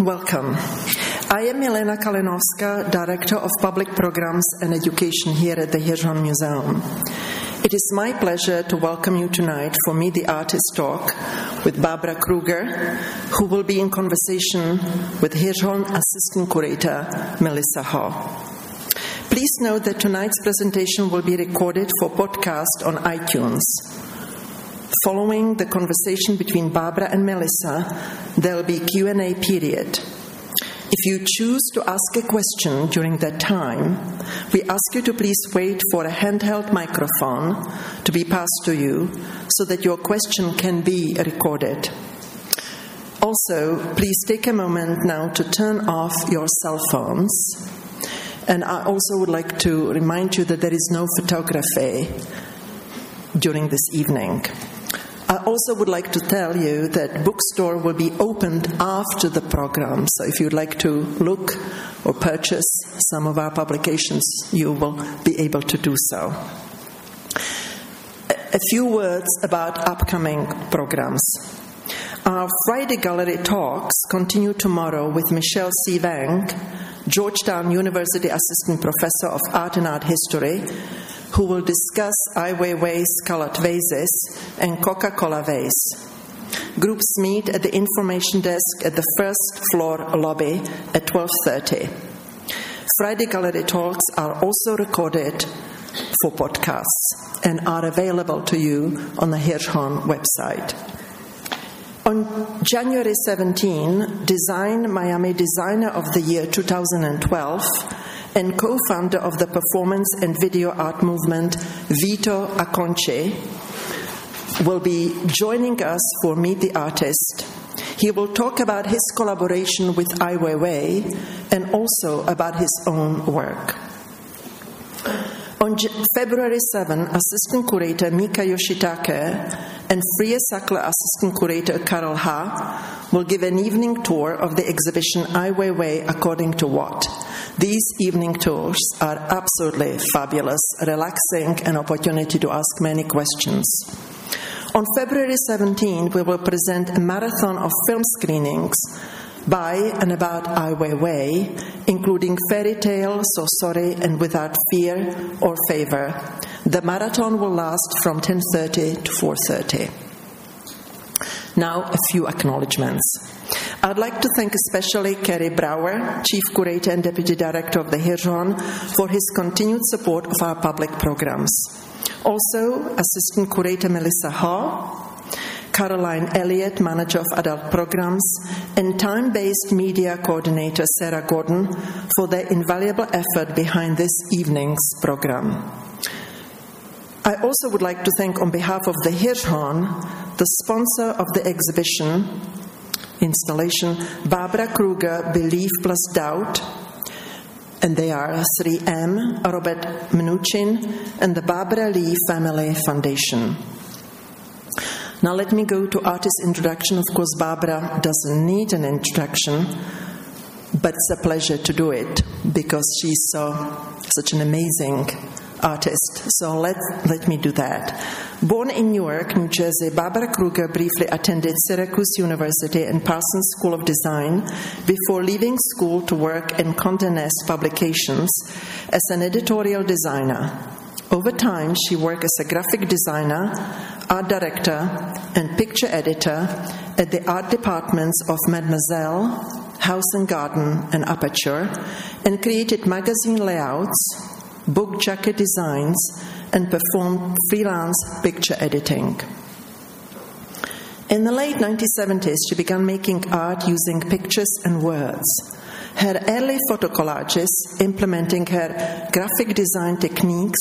Welcome. I am Milena Kalinovska, Director of Public Programs and Education here at the Hirshhorn Museum. It is my pleasure to welcome you tonight for Meet the Artist talk with Barbara Kruger, who will be in conversation with Hirshhorn Assistant Curator Melissa Ho. Please note that tonight's presentation will be recorded for podcast on iTunes. Following the conversation between Barbara and Melissa, there will be Q&A period. If you choose to ask a question during that time, we ask you to please wait for a handheld microphone to be passed to you so that your question can be recorded. Also, please take a moment now to turn off your cell phones. And I also would like to remind you that there is no photography during this evening. I also would like to tell you that bookstore will be opened after the program. So if you'd like to look or purchase some of our publications, you will be able to do so. A few words about upcoming programs. Our Friday gallery talks continue tomorrow with Michelle C. Wang, Georgetown University Assistant Professor of Art and Art History, who will discuss Ai Weiwei's colored vases and Coca Cola vase. Groups meet at the information desk at the first floor lobby at 12:30. Friday gallery talks are also recorded for podcasts and are available to you on the Hirshhorn website. On January 17, Design Miami Designer of the Year 2012 and co founder of the performance and video art movement, Vito Acconci, will be joining us for Meet the Artist. He will talk about his collaboration with Ai Weiwei and also about his own work. On February 7, Assistant Curator Mika Yoshitake and Freer Sackler Assistant Curator Carol Huh will give an evening tour of the exhibition Ai Weiwei According to What? These evening tours are absolutely fabulous, relaxing, and an opportunity to ask many questions. On February 17, we will present a marathon of film screenings by and about Ai Weiwei, including Fairy Tale, So Sorry, and Without Fear or Favor. The marathon will last from 10:30 to 4:30. Now, a few acknowledgements. I'd like to thank especially Kerry Brougher, Chief Curator and Deputy Director of the Hirshhorn, for his continued support of our public programs. Also, Assistant Curator Melissa Ho, Caroline Elliott, Manager of Adult Programs, and time based media coordinator Sarah Gordon for their invaluable effort behind this evening's program. I also would like to thank, on behalf of the Hirshhorn, the sponsor of the exhibition installation, Barbara Kruger, Belief Plus Doubt, and they are 3M, Robert Mnuchin, and the Barbara Lee Family Foundation. Now let me go to artist introduction. Of course, Barbara doesn't need an introduction, but it's a pleasure to do it because she's so such an amazing artist. So let let me do that. Born in Newark, New Jersey, Barbara Kruger briefly attended Syracuse University and Parsons School of Design before leaving school to work in Condé Nast Publications as an editorial designer. Over time, she worked as a graphic designer, art director, and picture editor at the art departments of Mademoiselle, House and Garden, and Aperture, and created magazine layouts, book jacket designs, and performed freelance picture editing. In the late 1970s, she began making art using pictures and words. Her early photo collages, implementing her graphic design techniques,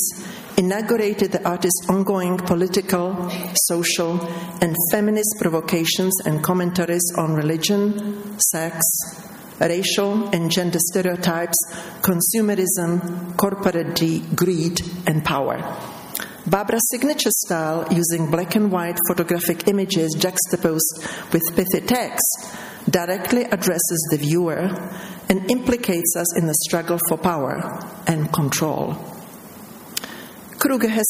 inaugurated the artist's ongoing political, social, and feminist provocations and commentaries on religion, sex, racial and gender stereotypes, consumerism, corporate greed, and power. Barbara's signature style, using black and white photographic images juxtaposed with pithy text, directly addresses the viewer and implicates us in the struggle for power and control. Kruger has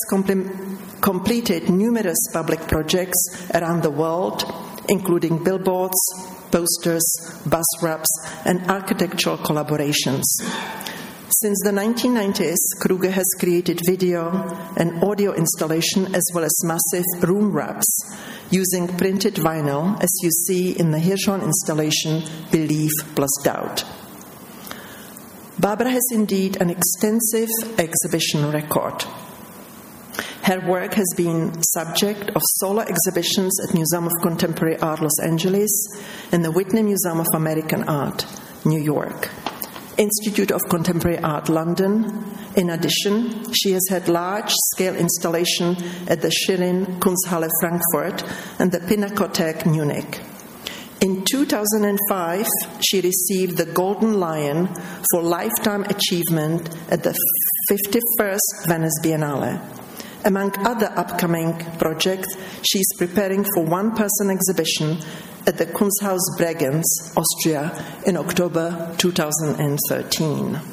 completed numerous public projects around the world, including billboards, posters, bus wraps, and architectural collaborations. Since the 1990s, Kruger has created video and audio installation as well as massive room wraps using printed vinyl, as you see in the Hirshhorn installation Belief Plus Doubt. Barbara has indeed an extensive exhibition record. Her work has been subject of solo exhibitions at Museum of Contemporary Art Los Angeles and the Whitney Museum of American Art, New York. Institute of Contemporary Art London. In addition, she has had large scale installation at the Schirn Kunsthalle Frankfurt and the Pinakothek Munich. In 2005, she received the Golden Lion for lifetime achievement at the 51st Venice Biennale. Among other upcoming projects, she is preparing for one person exhibition at the Kunsthaus Bregenz, Austria, in October 2013.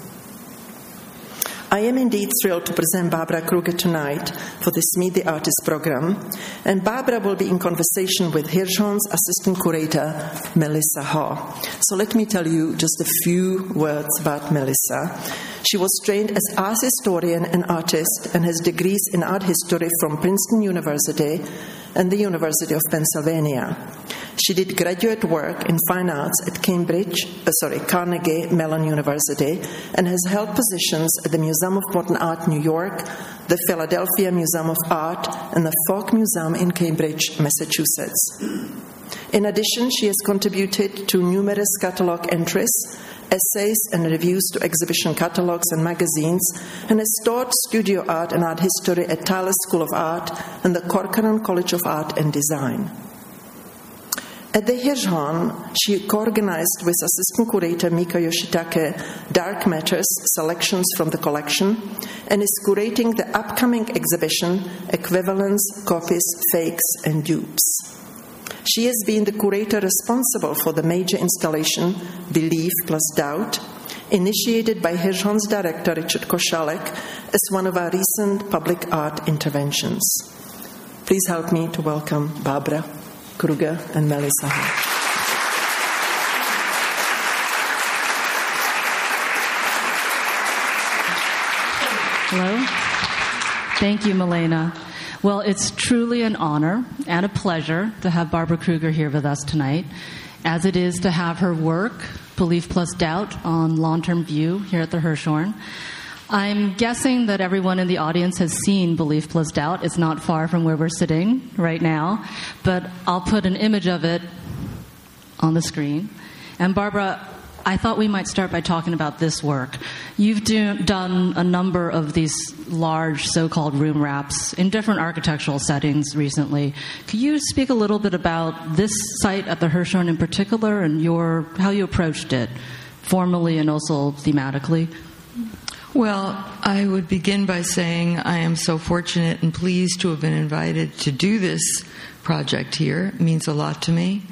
I am indeed thrilled to present Barbara Kruger tonight for this Meet the Artist program, and Barbara will be in conversation with Hirshhorn's assistant curator, Melissa Ho. So let me tell you just a few words about Melissa. She was trained as art historian and artist and has degrees in art history from Princeton University and the University of Pennsylvania. She did graduate work in fine arts at Cambridge, uh, sorry, Carnegie Mellon University, and has held positions at the Museum of Modern Art, New York, the Philadelphia Museum of Art, and the Fogg Museum in Cambridge, Massachusetts. In addition, she has contributed to numerous catalog entries, essays, and reviews to exhibition catalogs and magazines, and has taught studio art and art history at Tyler School of Art and the Corcoran College of Art and Design. At the Hirshhorn, she co organized with assistant curator Mika Yoshitake Dark Matters selections from the collection and is curating the upcoming exhibition Equivalents, Copies, Fakes, and Dupes. She has been the curator responsible for the major installation Belief Plus Doubt, initiated by Hirshhorn's director Richard Koshalek as one of our recent public art interventions. Please help me to welcome Barbara. Kruger and Melissa. Hello. Thank you, Milena. Well, it's truly an honor and a pleasure to have Barbara Kruger here with us tonight, as it is to have her work, Belief Plus Doubt, on long term view here at the Hirshhorn. I'm guessing that everyone in the audience has seen Belief Plus Doubt. It's not far from where we're sitting right now, but I'll put an image of it on the screen. And Barbara, I thought we might start by talking about this work. You've do, done a number of these large so called room wraps in different architectural settings recently. Could you speak a little bit about this site at the Hirshhorn in particular and your, how you approached it, formally and also thematically? Well, I would begin by saying I am so fortunate and pleased to have been invited to do this project here. It means a lot to me.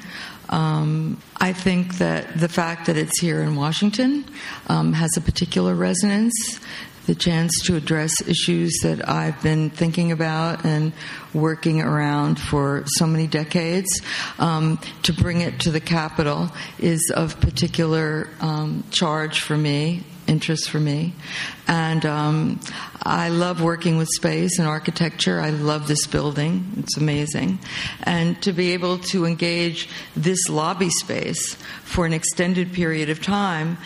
Um, I think that the fact that it's here in Washington um, has a particular resonance. The chance to address issues that I've been thinking about and working around for so many decades, um, to bring it to the Capitol is of particular um, charge for me interest for me. And um, I love working with space and architecture. I love this building, it's amazing. And to be able to engage this lobby space for an extended period of time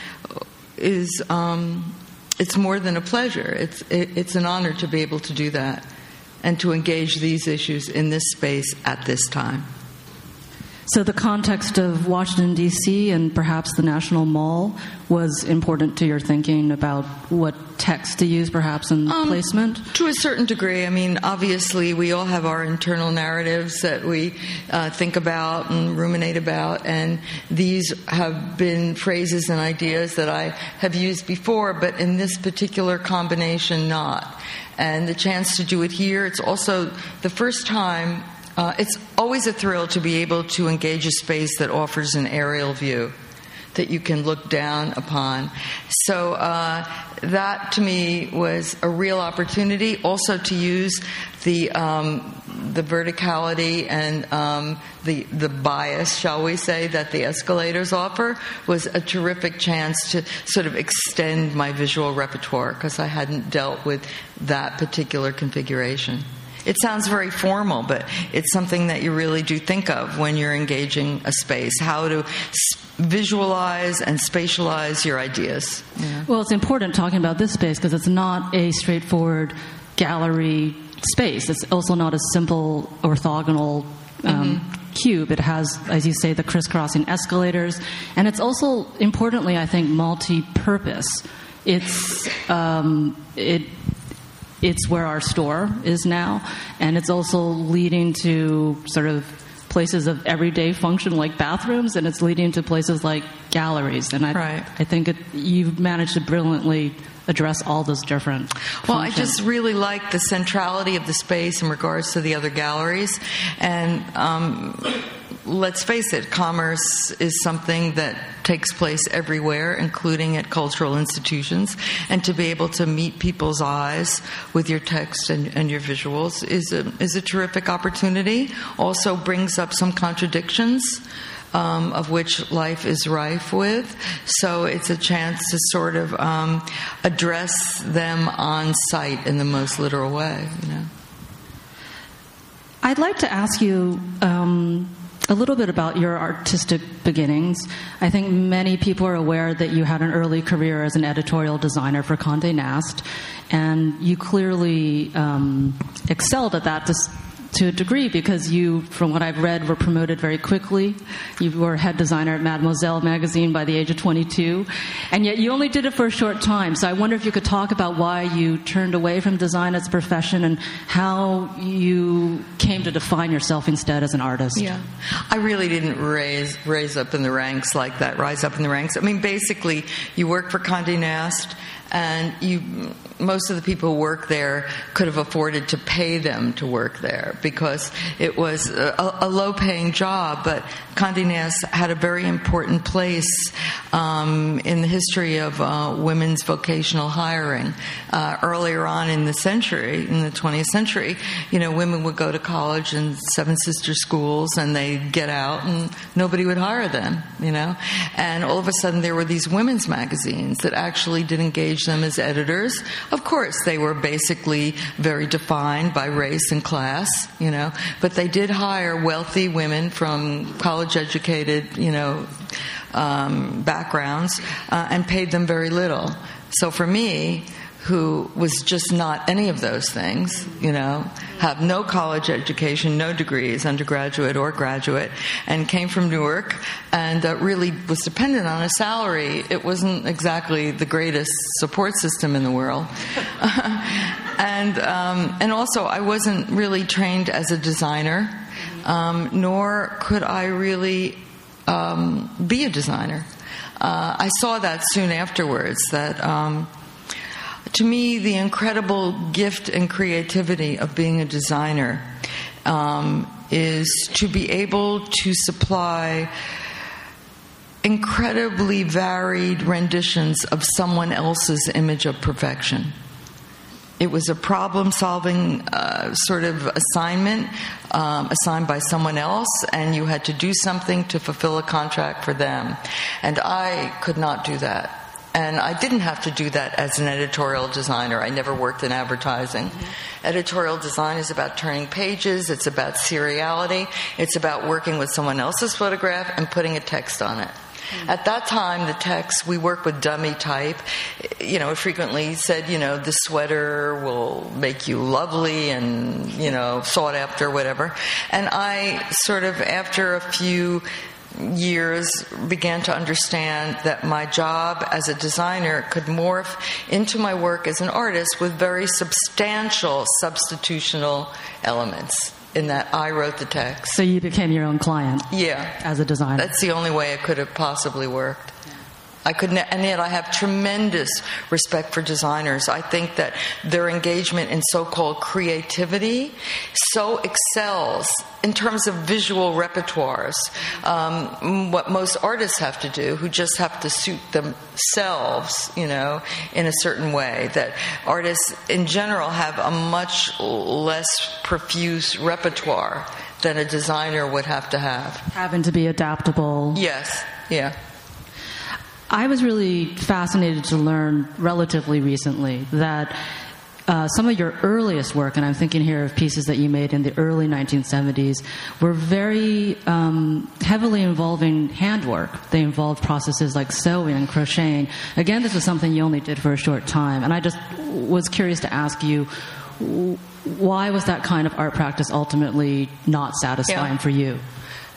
is. Um, it's more than a pleasure. It's, it, it's an honor to be able to do that and to engage these issues in this space at this time. So, the context of Washington, D.C., and perhaps the National Mall was important to your thinking about what text to use, perhaps, in um, placement? To a certain degree. I mean, obviously, we all have our internal narratives that we uh, think about and ruminate about, and these have been phrases and ideas that I have used before, but in this particular combination, not. And the chance to do it here, it's also the first time uh, it's always a thrill to be able to engage a space that offers an aerial view. that you can look down upon. So uh, that to me was a real opportunity. Also to use the um, the verticality and um, the the bias, shall we say, that the escalators offer was a terrific chance to sort of extend my visual repertoire because I hadn't dealt with that particular configuration. It sounds very formal, but it's something that you really do think of when you're engaging a space how to visualize and spatialize your ideas. Yeah. Well, it's important talking about this space because it's not a straightforward gallery space. It's also not a simple orthogonal um, mm-hmm. cube. It has, as you say, the crisscrossing escalators, and it's also importantly, I think, multi-purpose. It's um, it it's where our store is now, and it's also leading to sort of places of everyday function like bathrooms, and it's leading to places like galleries. And I, right. I think it, you've managed to brilliantly address all those different. Well, functions. I just really like the centrality of the space in regards to the other galleries, and. Um, let's face it, commerce is something that takes place everywhere, including at cultural institutions. And to be able to meet people's eyes with your text and, and your visuals is a, is a terrific opportunity. Also brings up some contradictions. Um, of which life is rife with. So it's a chance to sort of um, address them on site in the most literal way, you know. I'd like to ask you um, a little bit about your artistic beginnings. I think many people are aware that you had an early career as an editorial designer for Condé Nast, and you clearly um, excelled at that to a degree because you, from what I've read, were promoted very quickly. You were head designer at Mademoiselle magazine by the age of 22, and yet you only did it for a short time. So I wonder if you could talk about why you turned away from design as a profession and how you came to define yourself instead as an artist. Yeah, I really didn't raise raise up in the ranks like that. Rise up in the ranks. I mean, basically, you work for Condé Nast and you most of the people who work there could have afforded to pay them to work there because it was a, a low paying job. But Condé Nast had a very important place um, in the history of uh, women's vocational hiring. Uh, earlier on in the century in the 20th century you know women would go to college and seven sister schools and they'd get out and nobody would hire them you know? And all of a sudden there were these women's magazines that actually did engage them as editors. Of course, they were basically very defined by race and class, you know, but they did hire wealthy women from college educated, you know, um, backgrounds uh, and paid them very little. So for me, who was just not any of those things, you know, have no college education, no degrees, undergraduate or graduate, and came from Newark and uh, really was dependent on a salary. It wasn't exactly the greatest support system in the world. and, um, and also, I wasn't really trained as a designer, um, nor could I really um, be a designer. Uh, I saw that soon afterwards that um, to me, the incredible gift and creativity of being a designer um, is to be able to supply incredibly varied renditions of someone else's image of perfection. It was a problem solving uh, sort of assignment um, assigned by someone else, and you had to do something to fulfill a contract for them. And I could not do that. And I didn't have to do that as an editorial designer. I never worked in advertising. Mm-hmm. Editorial design is about turning pages, it's about seriality, it's about working with someone else's photograph and putting a text on it. Mm-hmm. At that time, the text, we work with dummy type. You know, it frequently said, you know, the sweater will make you lovely and, you know, sought after, whatever. And I sort of, after a few years began to understand that my job as a designer could morph into my work as an artist with very substantial substitutional elements in that I wrote the text. So you became your own client? Yeah. As a designer? That's the only way it could have possibly worked. I could, ne- and yet I have tremendous respect for designers. I think that their engagement in so-called creativity so excels in terms of visual repertoires. Um, what most artists have to do, who just have to suit themselves, you know, in a certain way. That artists, in general, have a much less profuse repertoire than a designer would have to have. Having to be adaptable. Yes. Yeah. I was really fascinated to learn relatively recently that uh, some of your earliest work, and I'm thinking here of pieces that you made in the early 1970s, were very um, heavily involving handwork. They involved processes like sewing and crocheting. Again, this was something you only did for a short time, and I just was curious to ask you why was that kind of art practice ultimately not satisfying yeah. for you?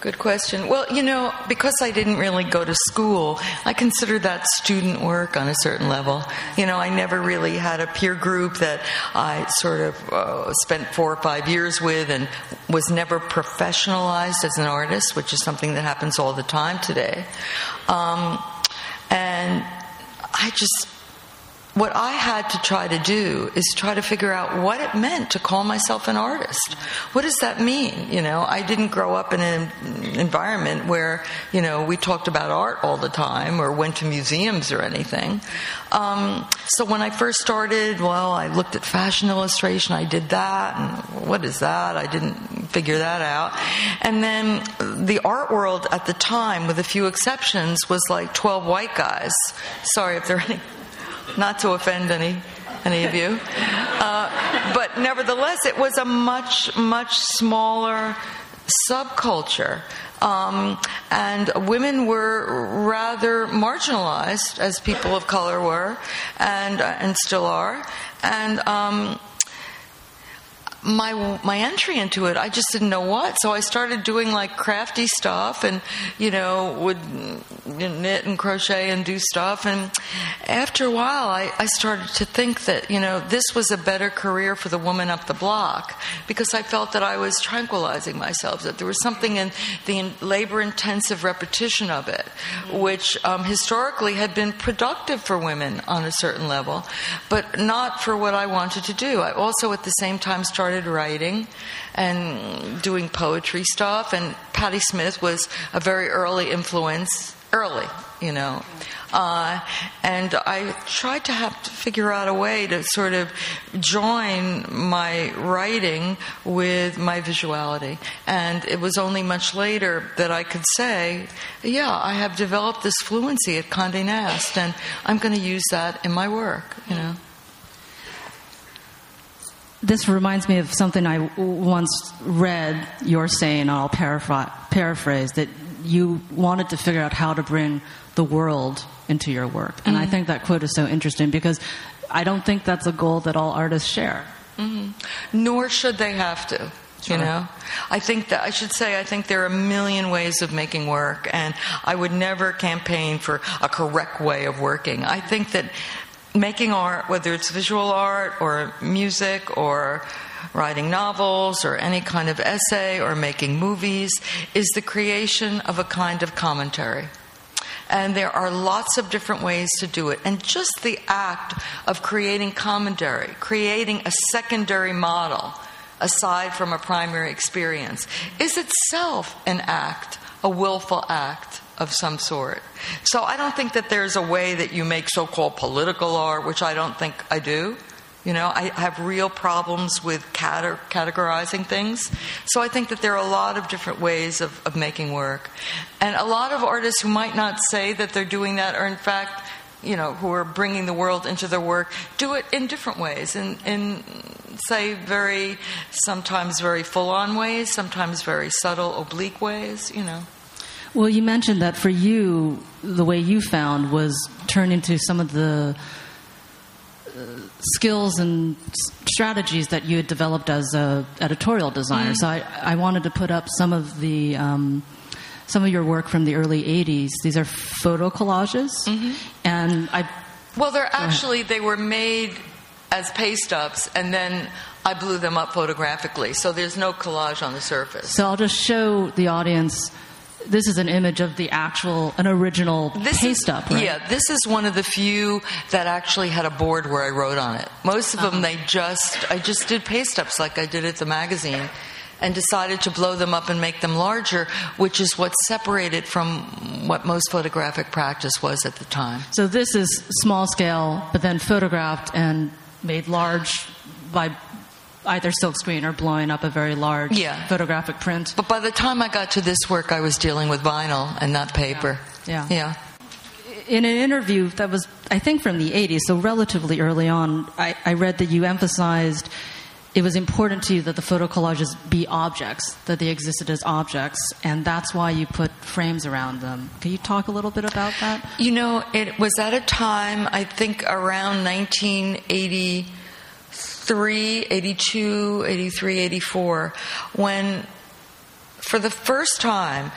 Good question. Well, you know, because I didn't really go to school, I consider that student work on a certain level. You know, I never really had a peer group that I sort of uh, spent four or five years with and was never professionalized as an artist, which is something that happens all the time today. Um, and I just what I had to try to do is try to figure out what it meant to call myself an artist. What does that mean? You know, I didn't grow up in an environment where, you know, we talked about art all the time or went to museums or anything. Um, so when I first started, well, I looked at fashion illustration, I did that, and what is that? I didn't figure that out. And then the art world at the time, with a few exceptions, was like 12 white guys. Sorry if there are any not to offend any any of you. Uh, but nevertheless, it was a much, much smaller subculture. Um, and women were rather marginalized, as people of color were, and, uh, and still are. And um, my my entry into it, I just didn't know what. So I started doing like crafty stuff, and you know would knit and crochet and do stuff. And after a while, I, I started to think that you know this was a better career for the woman up the block because I felt that I was tranquilizing myself. That there was something in the labor-intensive repetition of it, which um, historically had been productive for women on a certain level, but not for what I wanted to do. I also at the same time started started writing and doing poetry stuff. And Patti Smith was a very early influence, early, you know. Uh, and I tried to have to figure out a way to sort of join my writing with my visuality. And it was only much later that I could say, yeah, I have developed this fluency at Condé Nast, and I'm going to use that in my work, you know this reminds me of something I once read your saying, I'll paraphrase, that you wanted to figure out how to bring the world into your work. And mm-hmm. I think that quote is so interesting because I don't think that's a goal that all artists share. Mm-hmm. Nor should they have to. Sure. You know, I think that I should say I think there are a million ways of making work, and I would never campaign for a correct way of working. I think that making art, whether it's visual art or music or writing novels or any kind of essay or making movies, is the creation of a kind of commentary. And there are lots of different ways to do it. And just the act of creating commentary, creating a secondary model aside from a primary experience, is itself an act, a willful act of some sort. So I don't think that there's a way that you make so called political art, which I don't think I do. You know, I have real problems with categorizing things. So I think that there are a lot of different ways of, of making work. And a lot of artists who might not say that they're doing that are, in fact, you know, who are bringing the world into their work, do it in different ways, in, in say, very, sometimes very full on ways, sometimes very subtle, oblique ways, you know. Well, you mentioned that for you, the way you found was turning into some of the uh, skills and strategies that you had developed as a editorial designer. Mm-hmm. So I, I wanted to put up some of the um, some of your work from the early '80s. These are photo collages, mm-hmm. and I. Well, they're actually they were made as paste ups, and then I blew them up photographically. So there's no collage on the surface. So I'll just show the audience this is an image of the actual, an original This paste is, up, right? Yeah, this is one of the few that actually had a board where I wrote on it. Most of Uh-huh. them, they just, I just did paste ups like I did at the magazine and decided to blow them up and make them larger, which is what separated from what most photographic practice was at the time. So this is small scale, but then photographed and made large by either silkscreen or blowing up a very large Yeah. photographic print. But by the time I got to this work, I was dealing with vinyl and not paper. Yeah. Yeah. In an interview that was, I think, from the 80s, so relatively early on, I, I read that you emphasized it was important to you that the photo collages be objects, that they existed as objects, and that's why you put frames around them. Can you talk a little bit about that? You know, it was at a time, I think around 1983, 82, 83, 84, when for the first time,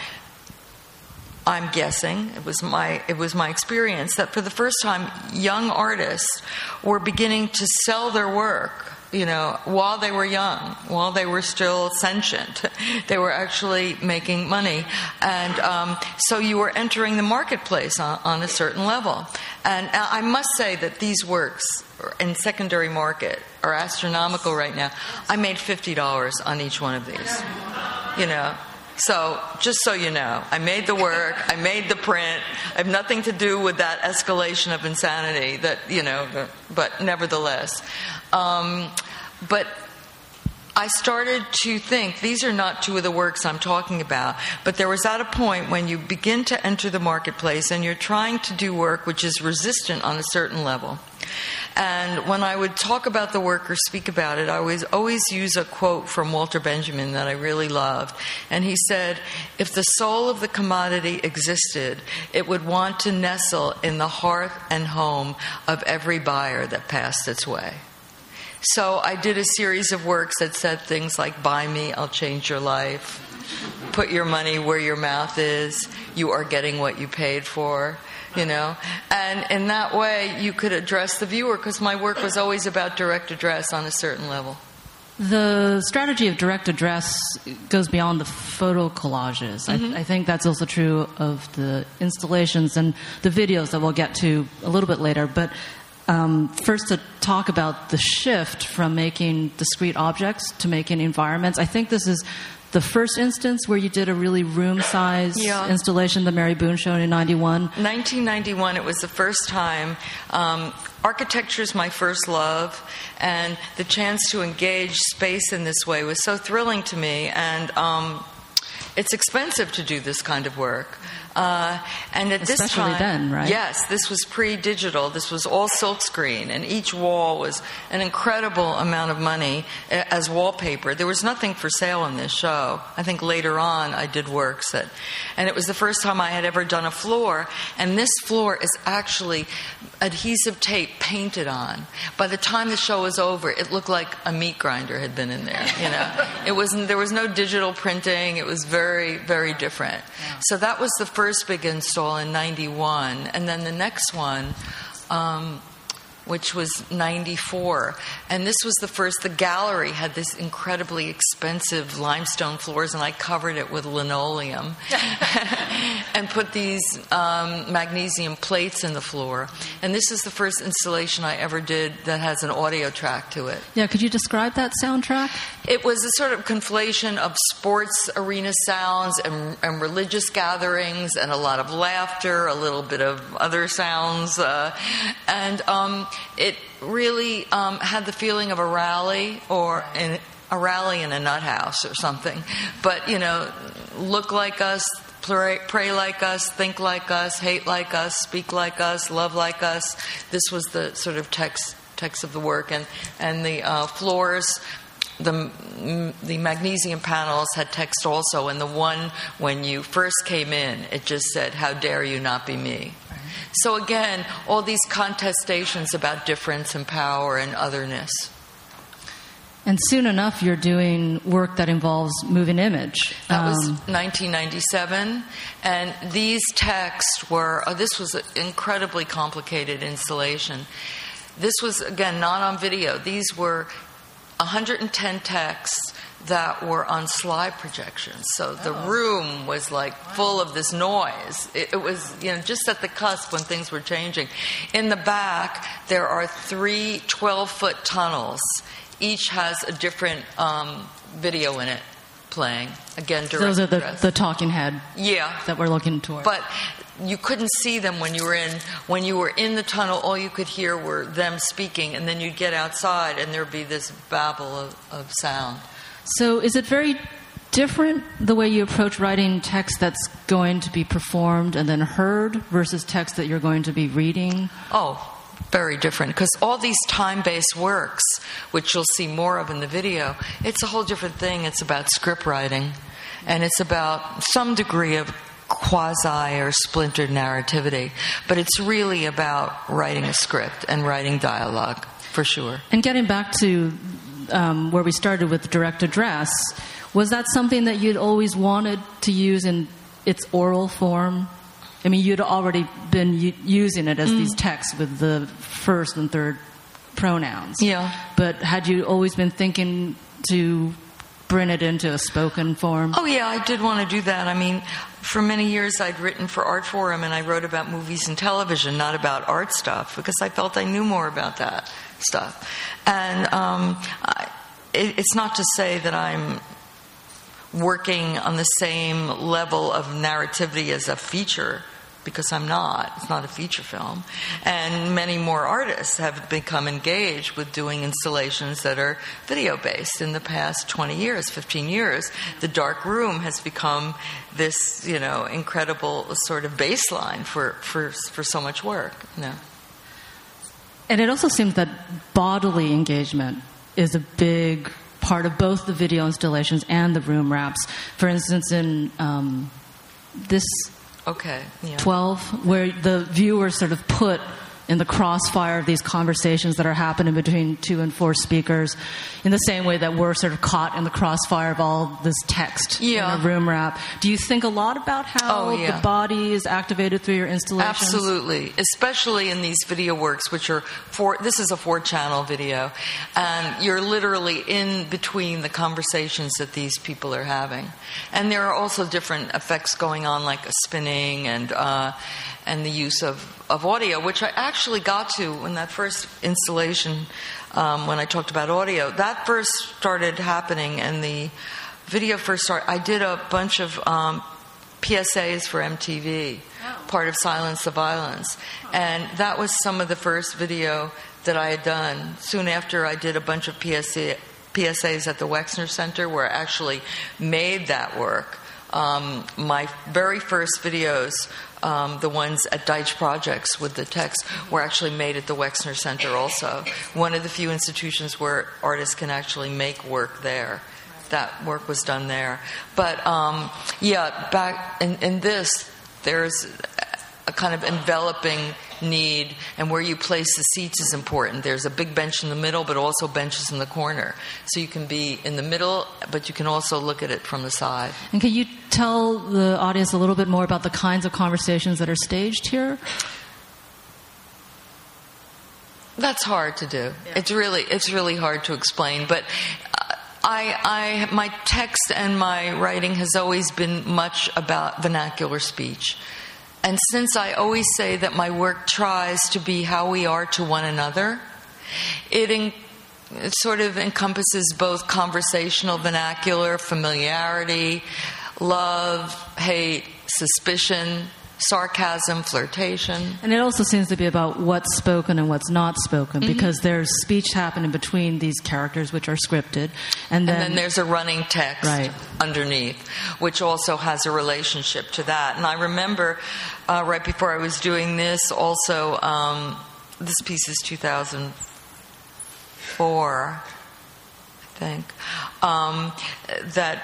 I'm guessing it was my it was my experience that for the first time young artists were beginning to sell their work you know while they were young while they were still sentient they were actually making money. And um, so you were entering the marketplace on, on a certain level. And I must say that these works in secondary market are astronomical right now. I made $50 on each one of these you know so, just so you know, I made the work, I made the print. I have nothing to do with that escalation of insanity that, you know, but nevertheless. Um, but I started to think these are not two of the works I'm talking about, but there was at a point when you begin to enter the marketplace and you're trying to do work which is resistant on a certain level. And when I would talk about the work or speak about it, I always always use a quote from Walter Benjamin that I really loved. And he said, If the soul of the commodity existed, it would want to nestle in the hearth and home of every buyer that passed its way. So I did a series of works that said things like, Buy me, I'll change your life. Put your money where your mouth is. You are getting what you paid for you know and in that way you could address the viewer because my work was always about direct address on a certain level The strategy of direct address goes beyond the photo collages. Mm-hmm. I, I think that's also true of the installations and the videos that we'll get to a little bit later. But um, first, to talk about the shift from making discrete objects to making environments, I think this is the first instance where you did a really room size Yeah. installation, the Mary Boone Show in 91. 1991 it was the first time um, architecture is my first love and the chance to engage space in this way was so thrilling to me and um, it's expensive to do this kind of work uh, and at this time, then, right? Yes, this was pre-digital. This was all silkscreen, and each wall was an incredible amount of money uh, as wallpaper. There was nothing for sale in this show. I think later on I did works that, and it was the first time I had ever done a floor. And this floor is actually adhesive tape painted on. By the time the show was over, it looked like a meat grinder had been in there. You know, it wasn't. There was no digital printing. It was very, very different. So that was the first big install in '91, and then the next one. Um, which was 94. And this was the first, the gallery had this incredibly expensive limestone floors, and I covered it with linoleum and put these um, magnesium plates in the floor. And this is the first installation I ever did that has an audio track to it. Yeah, could you describe that soundtrack? It was a sort of conflation of sports arena sounds and, and religious gatherings and a lot of laughter, a little bit of other sounds. Uh, and um, it really um, had the feeling of a rally or a rally in a nut house or something. But, you know, look like us, pray, pray like us, think like us, hate like us, speak like us, love like us. This was the sort of text text of the work, and and the uh, floors. The, the magnesium panels had text also, and the one when you first came in, it just said, How dare you not be me? So, again, all these contestations about difference and power and otherness. And soon enough, you're doing work that involves moving image. That was Um, 1997, and these texts were. Oh, this was an incredibly complicated installation. This was again not on video. These were 110 texts that were on slide projections. So the room was like full of this noise. It, it, was, you know, just at the cusp when things were changing. In the back, there are three 12 foot tunnels. Each has a different um, video in it playing. Again, Those are the, the talking head yeah. that we're looking toward. But you couldn't see them when you were in when you were in the tunnel all you could hear were them speaking and then you'd get outside and there'd be this babble of, of sound. So is it very different the way you approach writing text that's going to be performed and then heard versus text that you're going to be reading? Oh very different because all these time-based works which you'll see more of in the video it's a whole different thing. It's about script writing and it's about some degree of quasi or splintered narrativity, but it's really about writing a script and writing dialogue, for sure. And getting back to um, where we started with direct address, was that something that you'd always wanted to use in its oral form? I mean, you'd already been u- using it as mm. these texts with the first and third pronouns. Yeah. But had you always been thinking to bring it into a spoken form? Oh, yeah, I did want to do that. I mean, for many years I'd written for Artforum and I wrote about movies and television, not about art stuff, because I felt I knew more about that stuff. And um, I, it, it's not to say that I'm working on the same level of narrativity as a feature because I'm not. It's not a feature film. And many more artists have become engaged with doing installations that are video based in the past 20 years, 15 years. The dark room has become this, you know, incredible sort of baseline for, for, for so much work. You know. And it also seems that bodily engagement is a big part of both the video installations and the room wraps. For instance, in um, this Okay. Yeah. 12, where the viewer sort of put in the crossfire of these conversations that are happening between two and four speakers, in the same way that we're sort of caught in the crossfire of all this text yeah. in a room wrap. Do you think a lot about how oh, yeah. the body is activated through your installations? Absolutely, especially in these video works, which are four. This is a four-channel video, and you're literally in between the conversations that these people are having, and there are also different effects going on, like a spinning and. Uh, and the use of, of audio, which I actually got to in that first installation um, when I talked about audio. That first started happening, and the video first started. I did a bunch of um, PSAs for MTV, oh. part of Silence the Violence, and that was some of the first video that I had done. Soon after, I did a bunch of PSA, PSAs at the Wexner Center, where I actually made that work. Um, my very first videos um, the ones at Deitch Projects with the text were actually made at the Wexner Center also. One of the few institutions where artists can actually make work there. That work was done there. But um, yeah, back in, in this, there's a kind of enveloping need, and where you place the seats is important. There's a big bench in the middle, but also benches in the corner. So you can be in the middle, but you can also look at it from the side. And can you tell the audience a little bit more about the kinds of conversations that are staged here? That's hard to do. Yeah. It's really it's really hard to explain, but uh, I, I, my text and my writing has always been much about vernacular speech. And since I always say that my work tries to be how we are to one another, it, in, it sort of encompasses both conversational vernacular, familiarity, love, hate, suspicion, sarcasm, flirtation. And it also seems to be about what's spoken and what's not spoken mm-hmm. because there's speech happening between these characters, which are scripted. And then, and then there's a running text right. underneath, which also has a relationship to that. And I remember uh, right before I was doing this, also, um, this piece is 2004, I think, um, that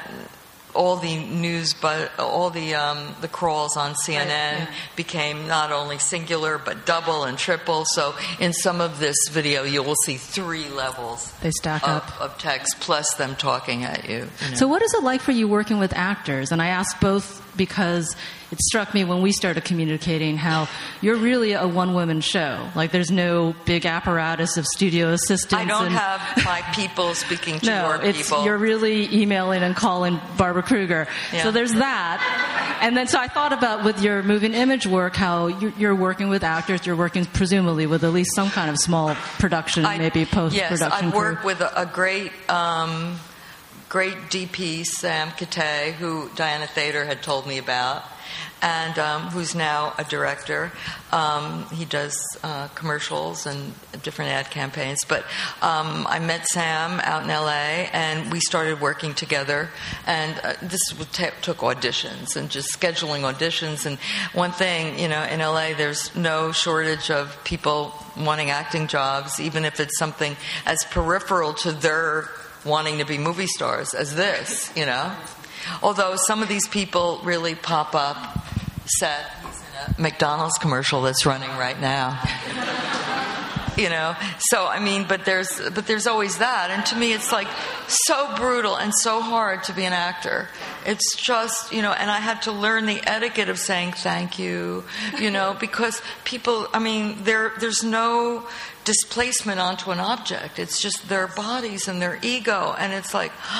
all the news, but all the um, the crawls on CNN right, yeah. became not only singular but double and triple. So in some of this video, you will see three levels. They stack of, up of text plus them talking at you. you know. So what is it like for you working with actors? And I ask both because it struck me when we started communicating how you're really a one woman show. Like there's no big apparatus of studio assistants. I don't and, have my people speaking to no, it's, people. You're really emailing and calling Barbara Kruger. Yeah. So there's that. And then so I thought about with your moving image work how you're, you're working with actors, you're working presumably with at least some kind of small production, I- maybe post production. Yes, production. I've worked with a, a great, um, great DP, Sam Kate, who Diana Thater had told me about, and um, who's now a director. Um, he does uh, commercials and different ad campaigns. But um, I met Sam out in LA, and we started working together. And uh, this ta took auditions and just scheduling auditions. And one thing, you know, in LA, there's no shortage of people wanting acting jobs, even if it's something as peripheral to their wanting to be movie stars as this, you know. Although some of these people really pop up. Seth, he's in a McDonald's commercial that's running right now. you know? So i mean but there's but there's always that. And to me it's like so brutal and so hard to be an actor. It's just you know and i had to learn the etiquette of saying thank you you know because people i mean there there's no displacement onto an object. It's just their bodies and their ego. And it's like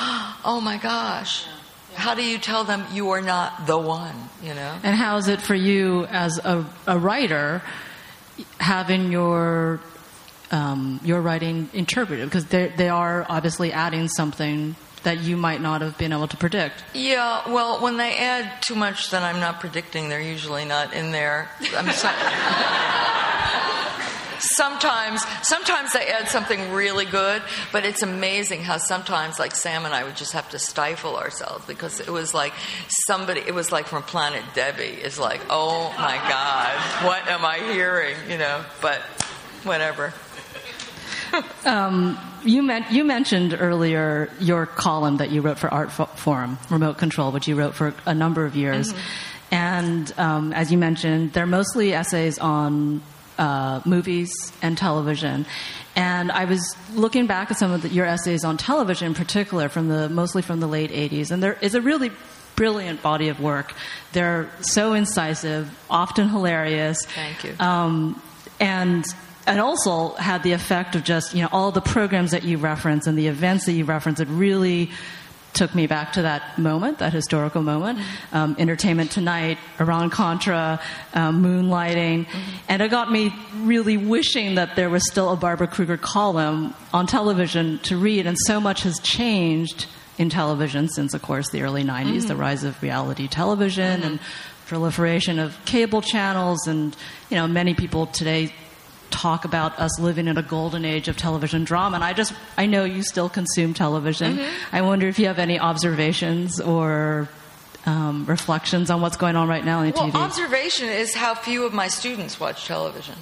oh my gosh how do you tell them you are not the one you know And how is it for you as a, a writer having your um, your writing interpreted? Because they they are obviously adding something that you might not have been able to predict. Yeah, well, when they add too much that I'm not predicting, they're usually not in there. I'm so- sometimes, sometimes they add something really good, but it's amazing how sometimes, like Sam and I, would just have to stifle ourselves because it was like somebody. It was like from Planet Debbie. It's like, oh my God, what am I hearing? You know, but whatever. You, men- you mentioned earlier your column that you wrote for Artforum, Remote Control, which you wrote for a number of years. And um, as you mentioned, they're mostly essays on uh, movies and television. And I was looking back at some of the, your essays on television, in particular, from the mostly from the late '80s, and there is a really brilliant body of work. They're so incisive, often hilarious. Thank you. Um, and and also had the effect of just you know all the programs that you reference and the events that you reference. It really took me back to that moment, that historical moment. Um, Entertainment Tonight, Iran Contra, um, Moonlighting, and it got me really wishing that there was still a Barbara Kruger column on television to read. And so much has changed in television since, of course, the early '90s, the rise of reality television and proliferation of cable channels, and you know many people today talk about us living in a golden age of television drama. And I just, I know you still consume television. I wonder if you have any observations or um, reflections on what's going on right now the Well, TV. observation is how few of my students watch television.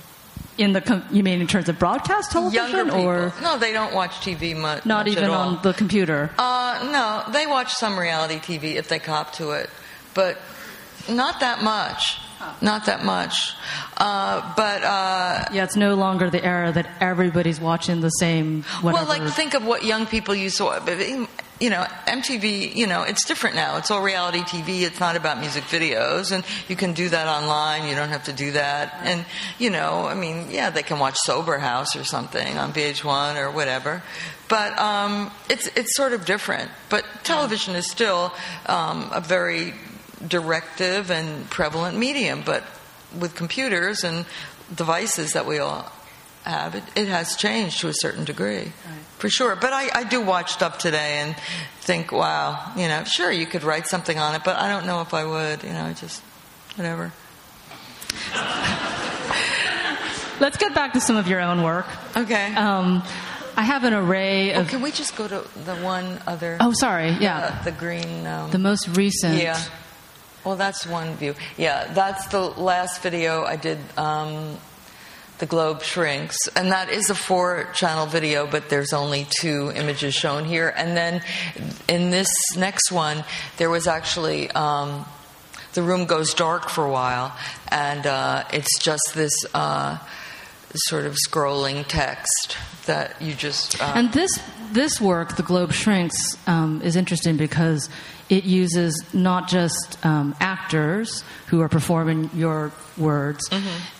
in the, com- you mean in terms of broadcast television or no, they don't watch TV much. not much even on the computer? Uh, no, they watch some reality TV if they cop to it, but not that much. Not that much. Uh, but uh, yeah, it's no longer the era that everybody's watching the same. Whatever. well, like think of what young people used to. You know, MTV. You know, it's different now. It's all reality TV. It's not about music videos, and you can do that online. You don't have to do that. And you know, I mean, yeah, they can watch Sober House or something on VH1 or whatever. But um, it's it's sort of different. But television is still um, a very directive and prevalent medium, but with computers and devices that we all have, it, it has changed to a certain degree, for sure. But I, I do watch stuff today and think, wow, you know, sure, you could write something on it, but I don't know if I would, you know, just whatever. Let's get back to some of your own work. Okay. Um, I have an array of. oh, can we just go to the one other? Oh, sorry. Yeah, uh, the green. Um, the most recent. Yeah. Well, that's one view. Yeah, that's the last video I did. Um, the globe shrinks, and that is a four-channel video, but there's only two images shown here. And then in this next one, there was actually um, the room goes dark for a while, and uh, it's just this. Uh, sort of scrolling text that you just uh, And this this work, the globe shrinks, um, is interesting because it uses not just um, actors who are performing your words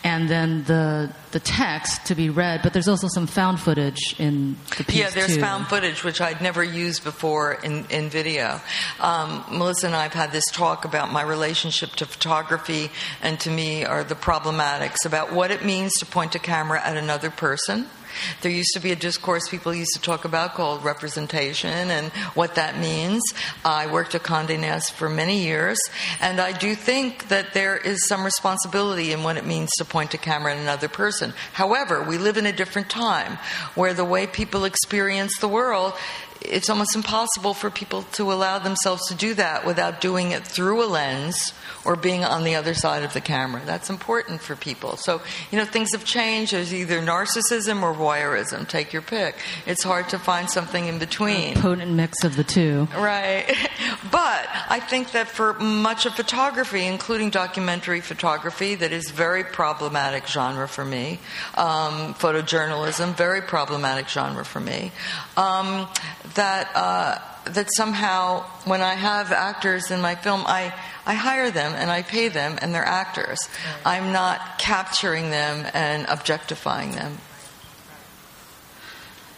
and then the the text to be read, but there's also some found footage in the piece Yeah, there's too. found footage which I'd never used before in, in video. Um, Melissa and I have had this talk about my relationship to photography and to me are the problematics about what it means to point a camera at another person. There used to be a discourse people used to talk about called representation and what that means. I worked at Condé Nast for many years, and I do think that there is some responsibility in what it means to point a camera at another person. However, we live in a different time where the way people experience the world it's almost impossible for people to allow themselves to do that without doing it through a lens or being on the other side of the camera. That's important for people. So, you know, things have changed. There's either narcissism or voyeurism. Take your pick. It's hard to find something in between. potent mix of the two. Right. But I think that for much of photography, including documentary photography, that is very problematic genre for me. Um, photojournalism, very problematic genre for me. Um, that uh, that somehow, when I have actors in my film, I I hire them and I pay them, and they're actors. I'm not capturing them and objectifying them.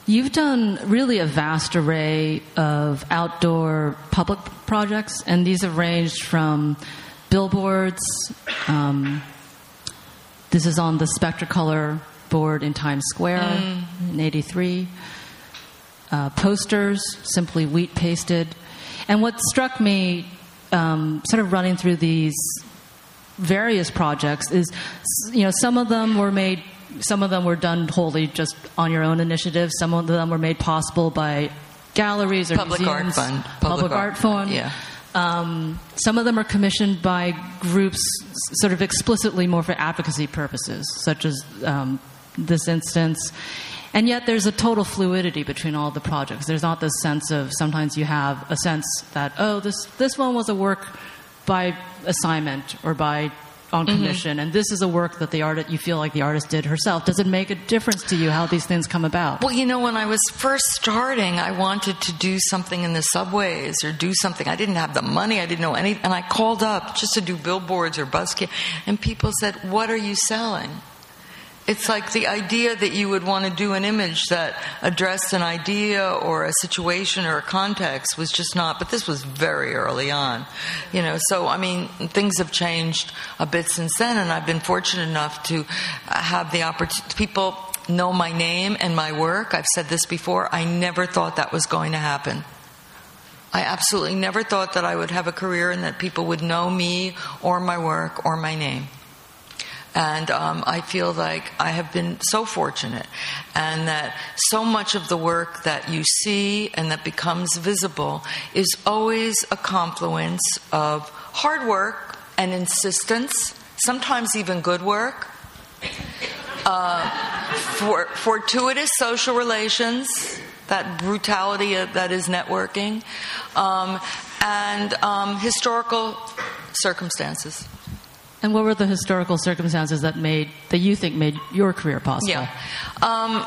You've done really a vast array of outdoor public projects, and these have ranged from billboards. Um, this is on the Spectracolor board in Times Square in '83. Uh, posters, simply wheat pasted. And what struck me, um, sort of running through these various projects, is you know some of them were made some of them were done wholly just on your own initiative. Some of them were made possible by galleries or Public Art museums, Fund. public, Public art, Art- fund. yeah. Um, some of them are commissioned by groups, sort of explicitly more for advocacy purposes, such as um, this instance. And yet, there's a total fluidity between all the projects. There's not this sense of sometimes you have a sense that oh, this this one was a work by assignment or by on mm-hmm. commission, and this is a work that the artist you feel like the artist did herself. Does it make a difference to you how these things come about? Well, you know, when I was first starting, I wanted to do something in the subways or do something. I didn't have the money. I didn't know any, and I called up just to do billboards or busking, and people said, "What are you selling?" It's like the idea that you would want to do an image that addressed an idea or a situation or a context was just not, but this was very early on. You know, so I mean, things have changed a bit since then, and I've been fortunate enough to have the opportunity, people know my name and my work. I've said this before, I never thought that was going to happen. I absolutely never thought that I would have a career and that people would know me or my work or my name. And um, I feel like I have been so fortunate, and that so much of the work that you see and that becomes visible is always a confluence of hard work and insistence, sometimes even good work, uh, for, fortuitous social relations, that brutality that is networking, um, and um, historical circumstances. And what were the historical circumstances that made that you think made your career possible? Yeah. Um,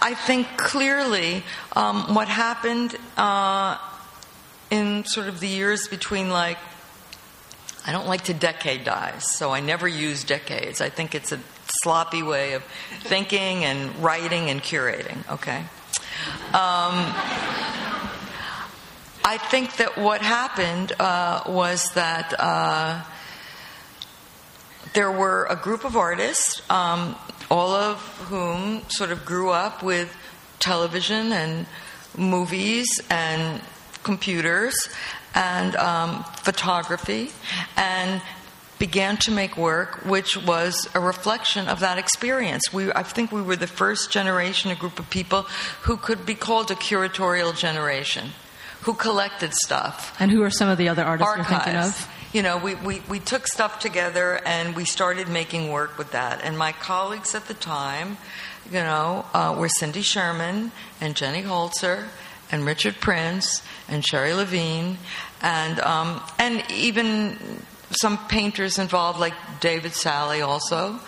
I think clearly um, what happened uh, in sort of the years between like, I don't like to decadize, so I never use decades. I think it's a sloppy way of thinking and writing and curating, okay? Um, I think that what happened uh, was that. Uh, there were a group of artists, um, all of whom sort of grew up with television and movies and computers and um, photography and began to make work which was a reflection of that experience. We, I think we were the first generation, a group of people who could be called a curatorial generation, who collected stuff And who are some of the other artists you're thinking of? You know, we, we, we took stuff together and we started making work with that. And my colleagues at the time, you know, uh, were Cindy Sherman and Jenny Holzer and Richard Prince and Sherrie Levine and um, and even some painters involved like David Salle also,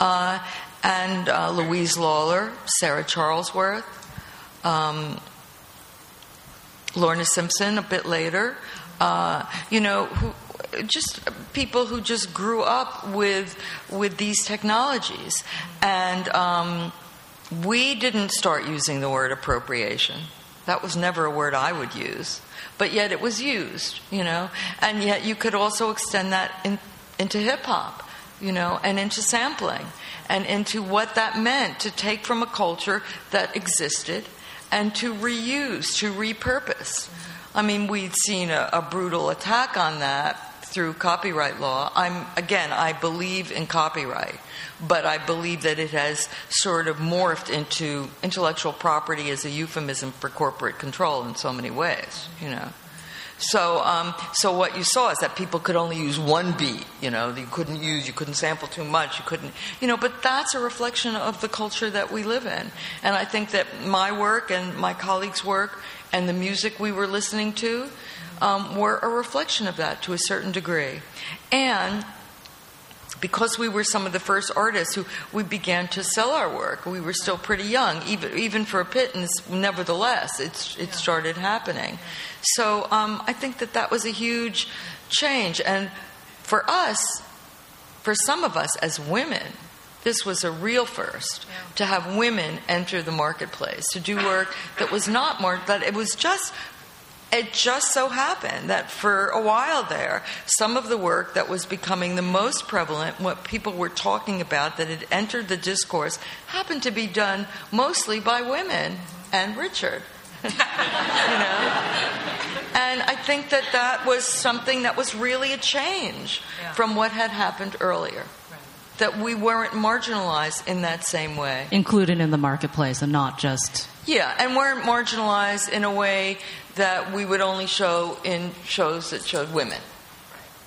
uh, and uh, Louise Lawler, Sarah Charlesworth. Um, Lorna Simpson a bit later. uh, you know, who, just people who just grew up with with these technologies, and um, we didn't start using the word appropriation. That was never a word I would use, but yet it was used, you know, and yet you could also extend that in, into hip hop, you know, and into sampling, and into what that meant to take from a culture that existed and to reuse, to repurpose. I mean, we'd seen a, a brutal attack on that through copyright law. I'm again, I believe in copyright, but I believe that it has sort of morphed into intellectual property as a euphemism for corporate control in so many ways. You know. So, um, so what you saw is that people could only use one beat. You know, you couldn't use, you couldn't sample too much. You couldn't, you know. But that's a reflection of the culture that we live in. And I think that my work and my colleagues' work and the music we were listening to um, were a reflection of that to a certain degree. And because we were some of the first artists who we began to sell our work, we were still pretty young, even even for a pittance. Nevertheless, it's it started happening. So um, I think that that was a huge change, and for us, for some of us as women, this was a real first yeah. to have women enter the marketplace to do work that was not more that it was just it just so happened that for a while there, some of the work that was becoming the most prevalent, what people were talking about that had entered the discourse, happened to be done mostly by women and Richard. you know? And I think that that was something that was really a change yeah. from what had happened earlier. That we weren't marginalized in that same way. Included in the marketplace and not just. Yeah, and weren't marginalized in a way that we would only show in shows that showed women.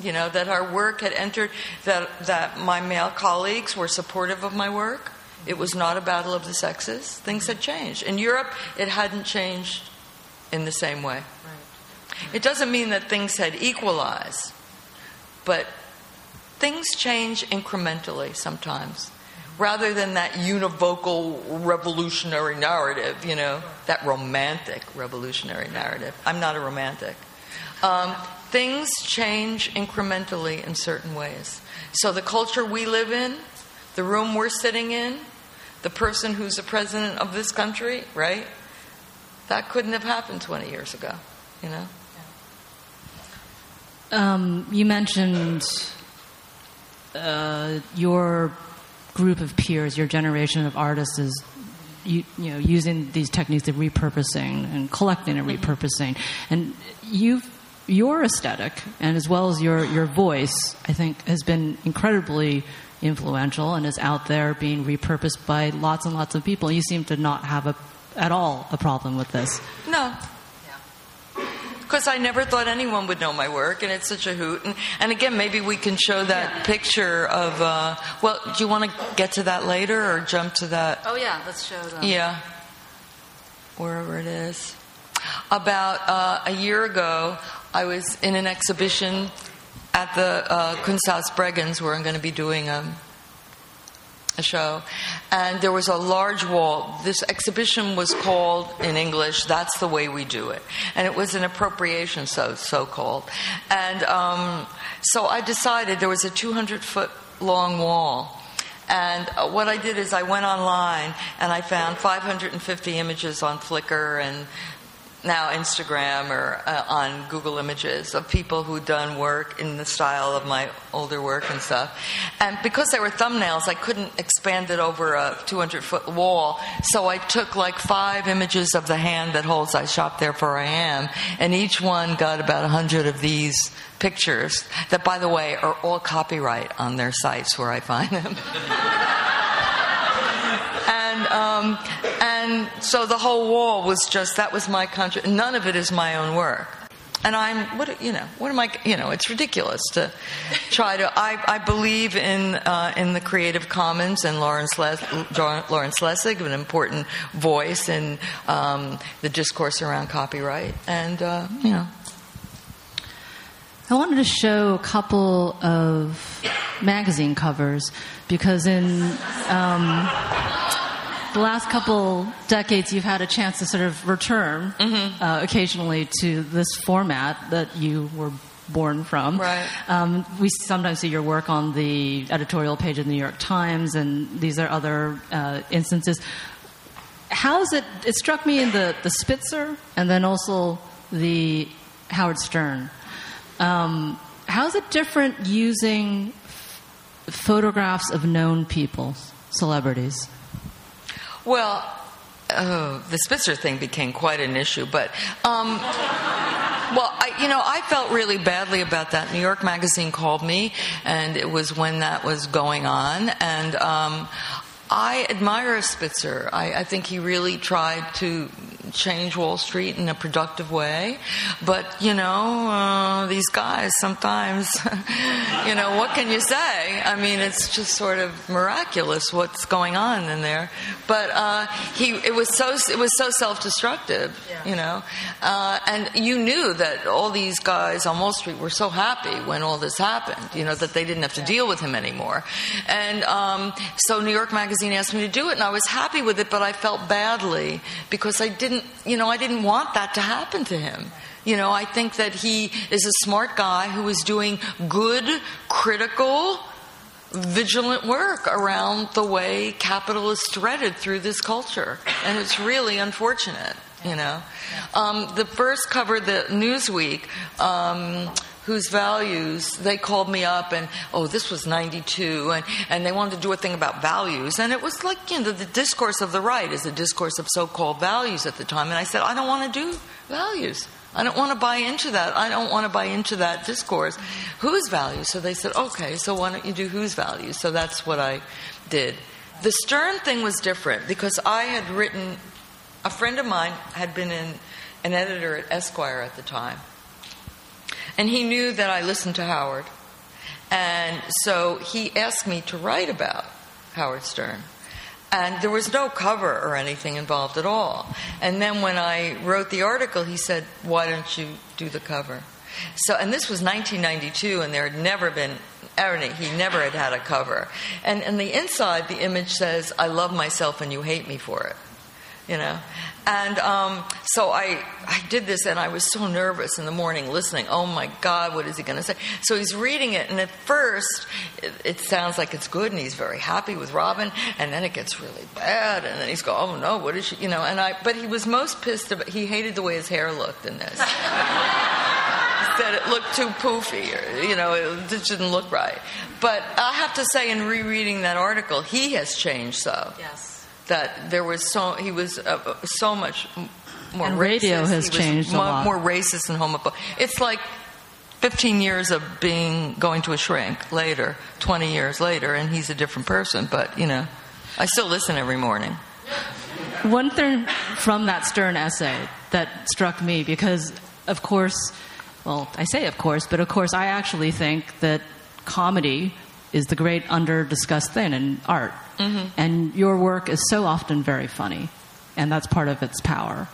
You know, that our work had entered, that, that my male colleagues were supportive of my work. It was not a battle of the sexes. Things had changed. In Europe, it hadn't changed in the same way. It doesn't mean that things had equalized, but things change incrementally sometimes rather than that univocal revolutionary narrative, you know, that romantic revolutionary narrative. I'm not a romantic. Um, things change incrementally in certain ways. So the culture we live in, the room we're sitting in, the person who's the president of this country, right? That couldn't have happened 20 years ago, you know? Um, you mentioned uh, your group of peers, your generation of artists is you, you, know using these techniques of repurposing and collecting and mm-hmm. repurposing. And you your aesthetic and as well as your your voice i think has been incredibly influential and is out there being repurposed by lots and lots of people. You seem to not have a at all a problem with this. No because I never thought anyone would know my work, and it's such a hoot. And, and again, maybe we can show that yeah. picture of. Uh, well, do you want to get to that later or jump to that? Oh yeah, let's show them. Yeah, wherever it is. About uh, a year ago, I was in an exhibition at the uh, Kunsthaus Bregenz, where I'm going to be doing a a show, and there was a large wall. This exhibition was called in English "That's the Way We Do It," and it was an appropriation, so so called. And um, so I decided there was a 200 foot long wall. And uh, what I did is I went online and I found 550 images on Flickr and now Instagram or uh, on Google Images of people who'd done work in the style of my older work and stuff. And because they were thumbnails, I couldn't expand it over a 200 foot wall. So I took like five images of the hand that holds I Shop Therefore I Am, and each one got about 100 of these pictures that, by the way, are all copyright on their sites where I find them. and um, and so the whole wall was just that was my country. None of it is my own work. And I'm what you know what am I you know it's ridiculous to try to I, I believe in uh, in the Creative Commons and Lawrence Les, Lawrence Lessig an important voice in um, the discourse around copyright and uh, you know I wanted to show a couple of magazine covers because in um, the last couple decades, you've had a chance to sort of return Mm-hmm. uh, occasionally to this format that you were born from. Right. Um, we sometimes see your work on the editorial page of the New York Times, and these are other uh, instances. How is it? It struck me in the, the Spitzer and then also the Howard Stern. Um, how is it different using photographs of known people, celebrities? Well, oh, the Spitzer thing became quite an issue, but. Um, well, I, you know, I felt really badly about that. New York Magazine called me, and it was when that was going on. And um, I admire Spitzer. I, I think he really tried to change Wall Street in a productive way. But, you know, uh, these guys sometimes, you know, what can you say? I mean, it's just sort of miraculous what's going on in there. But uh, he, it was so, it was so self-destructive, you know. Uh, and you knew that all these guys on Wall Street were so happy when all this happened, you know, that they didn't have to deal with him anymore. And um, so New York Magazine asked me to do it, and I was happy with it, but I felt badly because I didn't, you know, I didn't want that to happen to him. You know, I think that he is a smart guy who is doing good, critical, vigilant work around the way capital is threaded through this culture. And it's really unfortunate, you know. Um, the first cover, the Newsweek, um, whose values they called me up and oh this was 92 and, and they wanted to do a thing about values and it was like you know the, discourse of the right is a discourse of so-called values at the time and i said i don't want to do values I don't want to buy into that. I don't want to buy into that discourse. Whose values? So they said, okay, so why don't you do whose values? So that's what I did. The Stern thing was different because I had written, a friend of mine had been in, an editor at Esquire at the time. And he knew that I listened to Howard. And so he asked me to write about Howard Stern. And there was no cover or anything involved at all. And then when I wrote the article, he said, Why don't you do the cover? So, and this was 1992, and there had never been, he never had had a cover. And, and the inside, the image says, I love myself and you hate me for it. You know? And um, so I, I did this, and I was so nervous in the morning listening. Oh my God, what is he going to say? So he's reading it, and at first it, it, sounds like it's good, and he's very happy with Robin, and then it gets really bad, and then he's going, Oh no, what is she? You know? And I, but he was most pissed about. He hated the way his hair looked in this. That it looked too poofy, or, you know, it, it didn't look right. But I have to say, in rereading that article, he has changed so. Yes. That there was so he was uh, so much more and racist. radio has changed a lot. more racist and homophobic. It's like 15 years of being going to a shrink later, 20 years later, and he's a different person. But you know, I still listen every morning. One thing from that Stern essay that struck me, because of course, well, I say of course, but of course, I actually think that comedy is the great under discussed thing in art. Mm-hmm. And your work is so often very funny, and that's part of its power.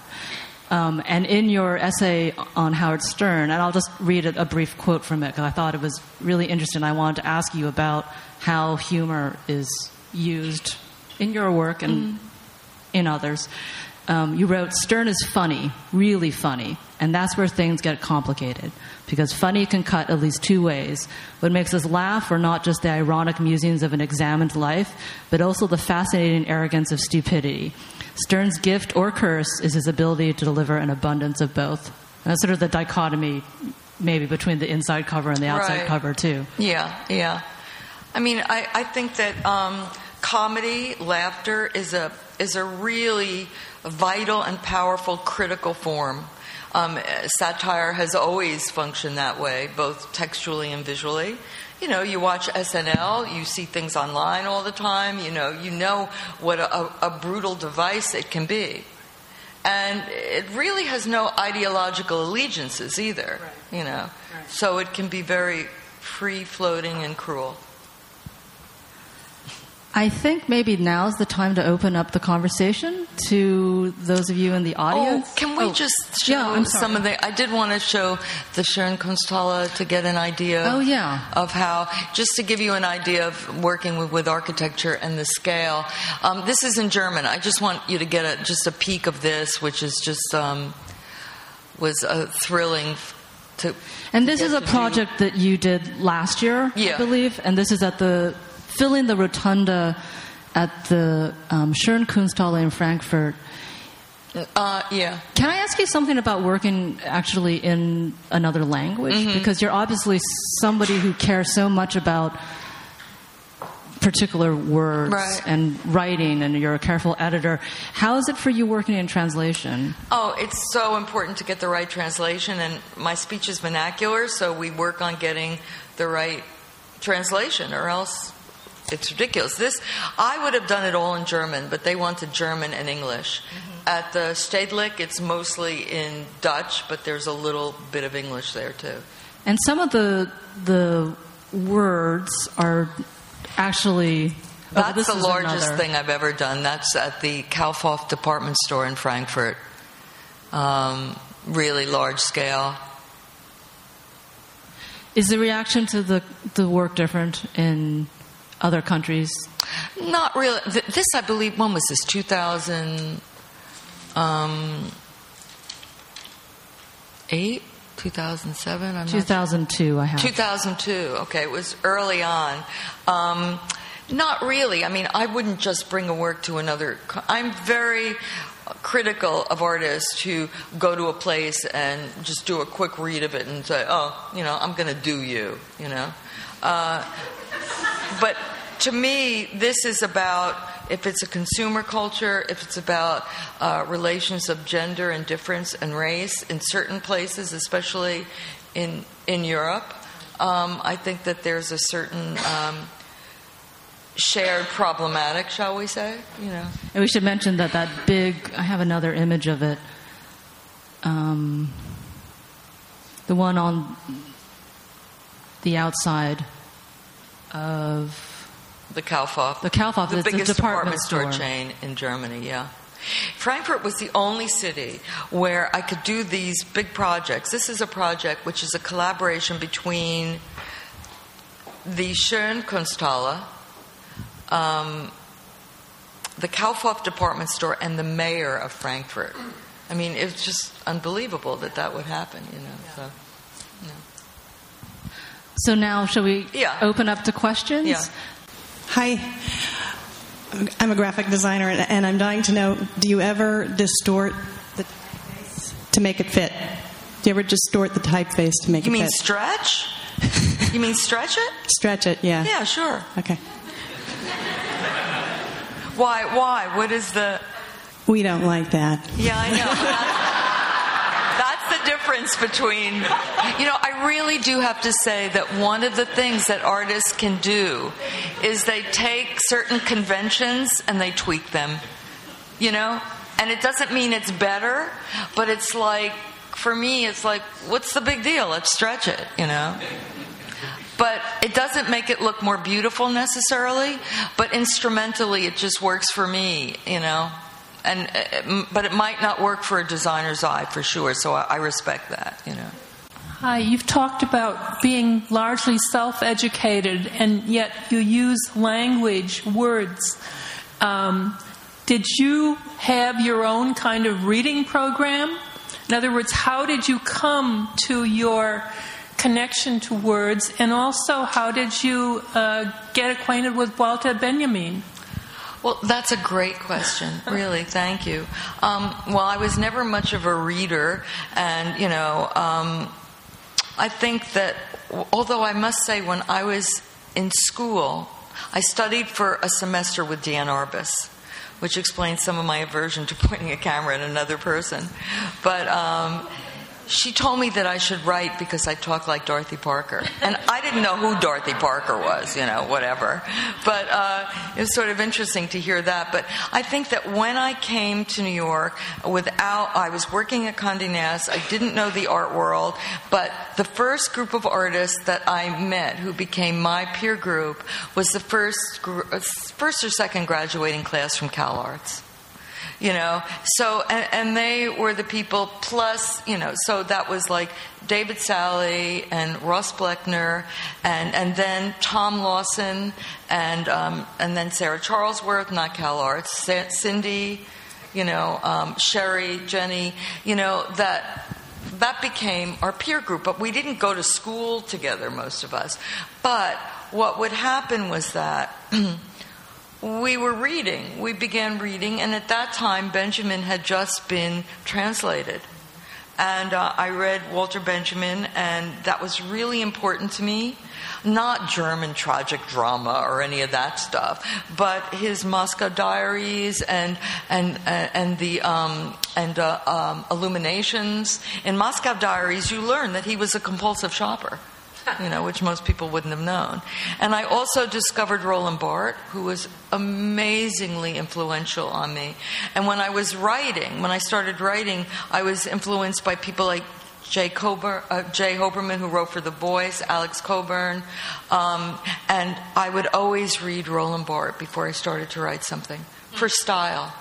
Um, and in your essay on Howard Stern, and I'll just read a, a brief quote from it because I thought it was really interesting. I wanted to ask you about how humor is used in your work and in others. Um, you wrote, Stern is funny, really funny, and that's where things get complicated. Because funny can cut at least two ways. What makes us laugh are not just the ironic musings of an examined life, but also the fascinating arrogance of stupidity. Stern's gift or curse is his ability to deliver an abundance of both. And that's sort of the dichotomy, maybe, between the inside cover and the outside Right. cover, too. Yeah, yeah. I mean, I, I think that um, comedy, laughter, is a is a really vital and powerful critical form. Um, satire has always functioned that way, both textually and visually. You know, you watch SNL, you see things online all the time. You know, you know what a, a brutal device it can be, and it really has no ideological allegiances either. You know, so it can be very free floating and cruel. I think maybe now's the time to open up the conversation to those of you in the audience. Oh, can we Oh, just show yeah, some of the? I did want to show the Schirn Kunsthalle to get an idea. Oh, yeah. Of how, just to give you an idea of working with, with architecture and the scale. Um, this is in German. I just want you to get a, just a peek of this, which is just um, was a thrilling. To And this is a to do. project that you did last year, I believe. And this is at the filling the rotunda at the um, Schirn Kunsthalle in Frankfurt. Uh, yeah. Can I ask you something about working actually in another language? Mm-hmm. Because you're obviously somebody who cares so much about particular words Right. and writing, and you're a careful editor. How is it for you working in translation? Oh, it's so important to get the right translation, and my speech is vernacular, so we work on getting the right translation, or else it's ridiculous. This I would have done it all in German, but they wanted German and English. At the Stedelijk, it's mostly in Dutch, but there's a little bit of English there too. And some of the the words are actually. oh, That's this the largest another. thing I've ever done. That's at the Kaufhof department store in Frankfurt. Um, really large scale. Is the reaction to the the work different in other countries? Not really. This, I believe, when was this? 2000, um, 8? 2007? I'm not 2002, I have. 2002. Okay, it was early on. Um, not really. I mean, I wouldn't just bring a work to another. I'm very critical of artists who go to a place and just do a quick read of it and say, "Oh, you know, I'm going to do you," you know. Uh, but to me, this is about if it's a consumer culture, if it's about uh, relations of gender and difference and race in certain places, especially in in Europe. Um, I think that there's a certain um, shared problematic, shall we say? You know. And we should mention that that big. I have another image of it. Um, the one on the outside of The Kaufhof. The Kaufhof, The biggest department store. store. chain in Germany, yeah. Frankfurt was the only city where I could do these big projects. This is a project which is a collaboration between the Schirn Kunsthalle, um, the Kaufhof department store, and the mayor of Frankfurt. I mean, it's just unbelievable that that would happen, you know. So, So now, shall we Yeah. open up to questions? yeah. Hi. I'm a graphic designer, and, and I'm dying to know do you ever distort the typeface to make it fit? Do you ever distort the typeface to make You it fit? You mean fit? stretch? you mean stretch it? Stretch it, yeah. Yeah, sure. Okay. Why? Why? What is the? We don't like that. Yeah, I know. Difference between. You know, I really do have to say that one of the things that artists can do is they take certain conventions and they tweak them. You know, and it doesn't mean it's better, but it's like for me, it's like, what's the big deal? Let's stretch it. You know. But it doesn't make it look more beautiful necessarily, but instrumentally it just works for me, you know. And uh, but it might not work for a designer's eye for sure, so I, I respect that, you know. Hi, you've talked about being largely self educated, and yet you use language, words. Um, did you have your own kind of reading program? In other words, how did you come to your connection to words, and also how did you uh, get acquainted with Walter Benjamin? Well, that's a great question, really. Thank you. Um, well, I was never much of a reader, and you know, um, I think that although I must say, when I was in school, I studied for a semester with Diane Arbus, which explains some of my aversion to pointing a camera at another person. But um, she told me that I should write because I talk like Dorothy Parker. And I didn't know who Dorothy Parker was, you know, whatever. But uh, it was sort of interesting to hear that. But I think that when I came to New York, without, I was working at Condé Nast, I didn't know the art world, but the first group of artists that I met who became my peer group was the first, uh, first or second graduating class from Cal Arts you know? So and, and, they were the people plus you know so that was like david Salle and ross bleckner and and then tom lawson and um, and then sarah charlesworth not cal arts cindy you know um, sherry jenny you know that that became our peer group. But we didn't go to school together most of us. But what would happen was that we were reading. We began reading, and at that time, Benjamin had just been translated. And uh, I read Walter Benjamin, and that was really important to me. Not German tragic drama or any of that stuff, but his Moscow Diaries and and uh, and the um, and uh, um, Illuminations. In Moscow Diaries, you learn that he was a compulsive shopper you know, which most people wouldn't have known. And I also discovered Roland Barthes, who was amazingly influential on me. And when I was writing, when I started writing, I was influenced by people like Jay, Cockburn, uh, Jay Hoberman, who wrote for The Voice, Alex Cockburn, um, and I would always read Roland Barthes before I started to write something for style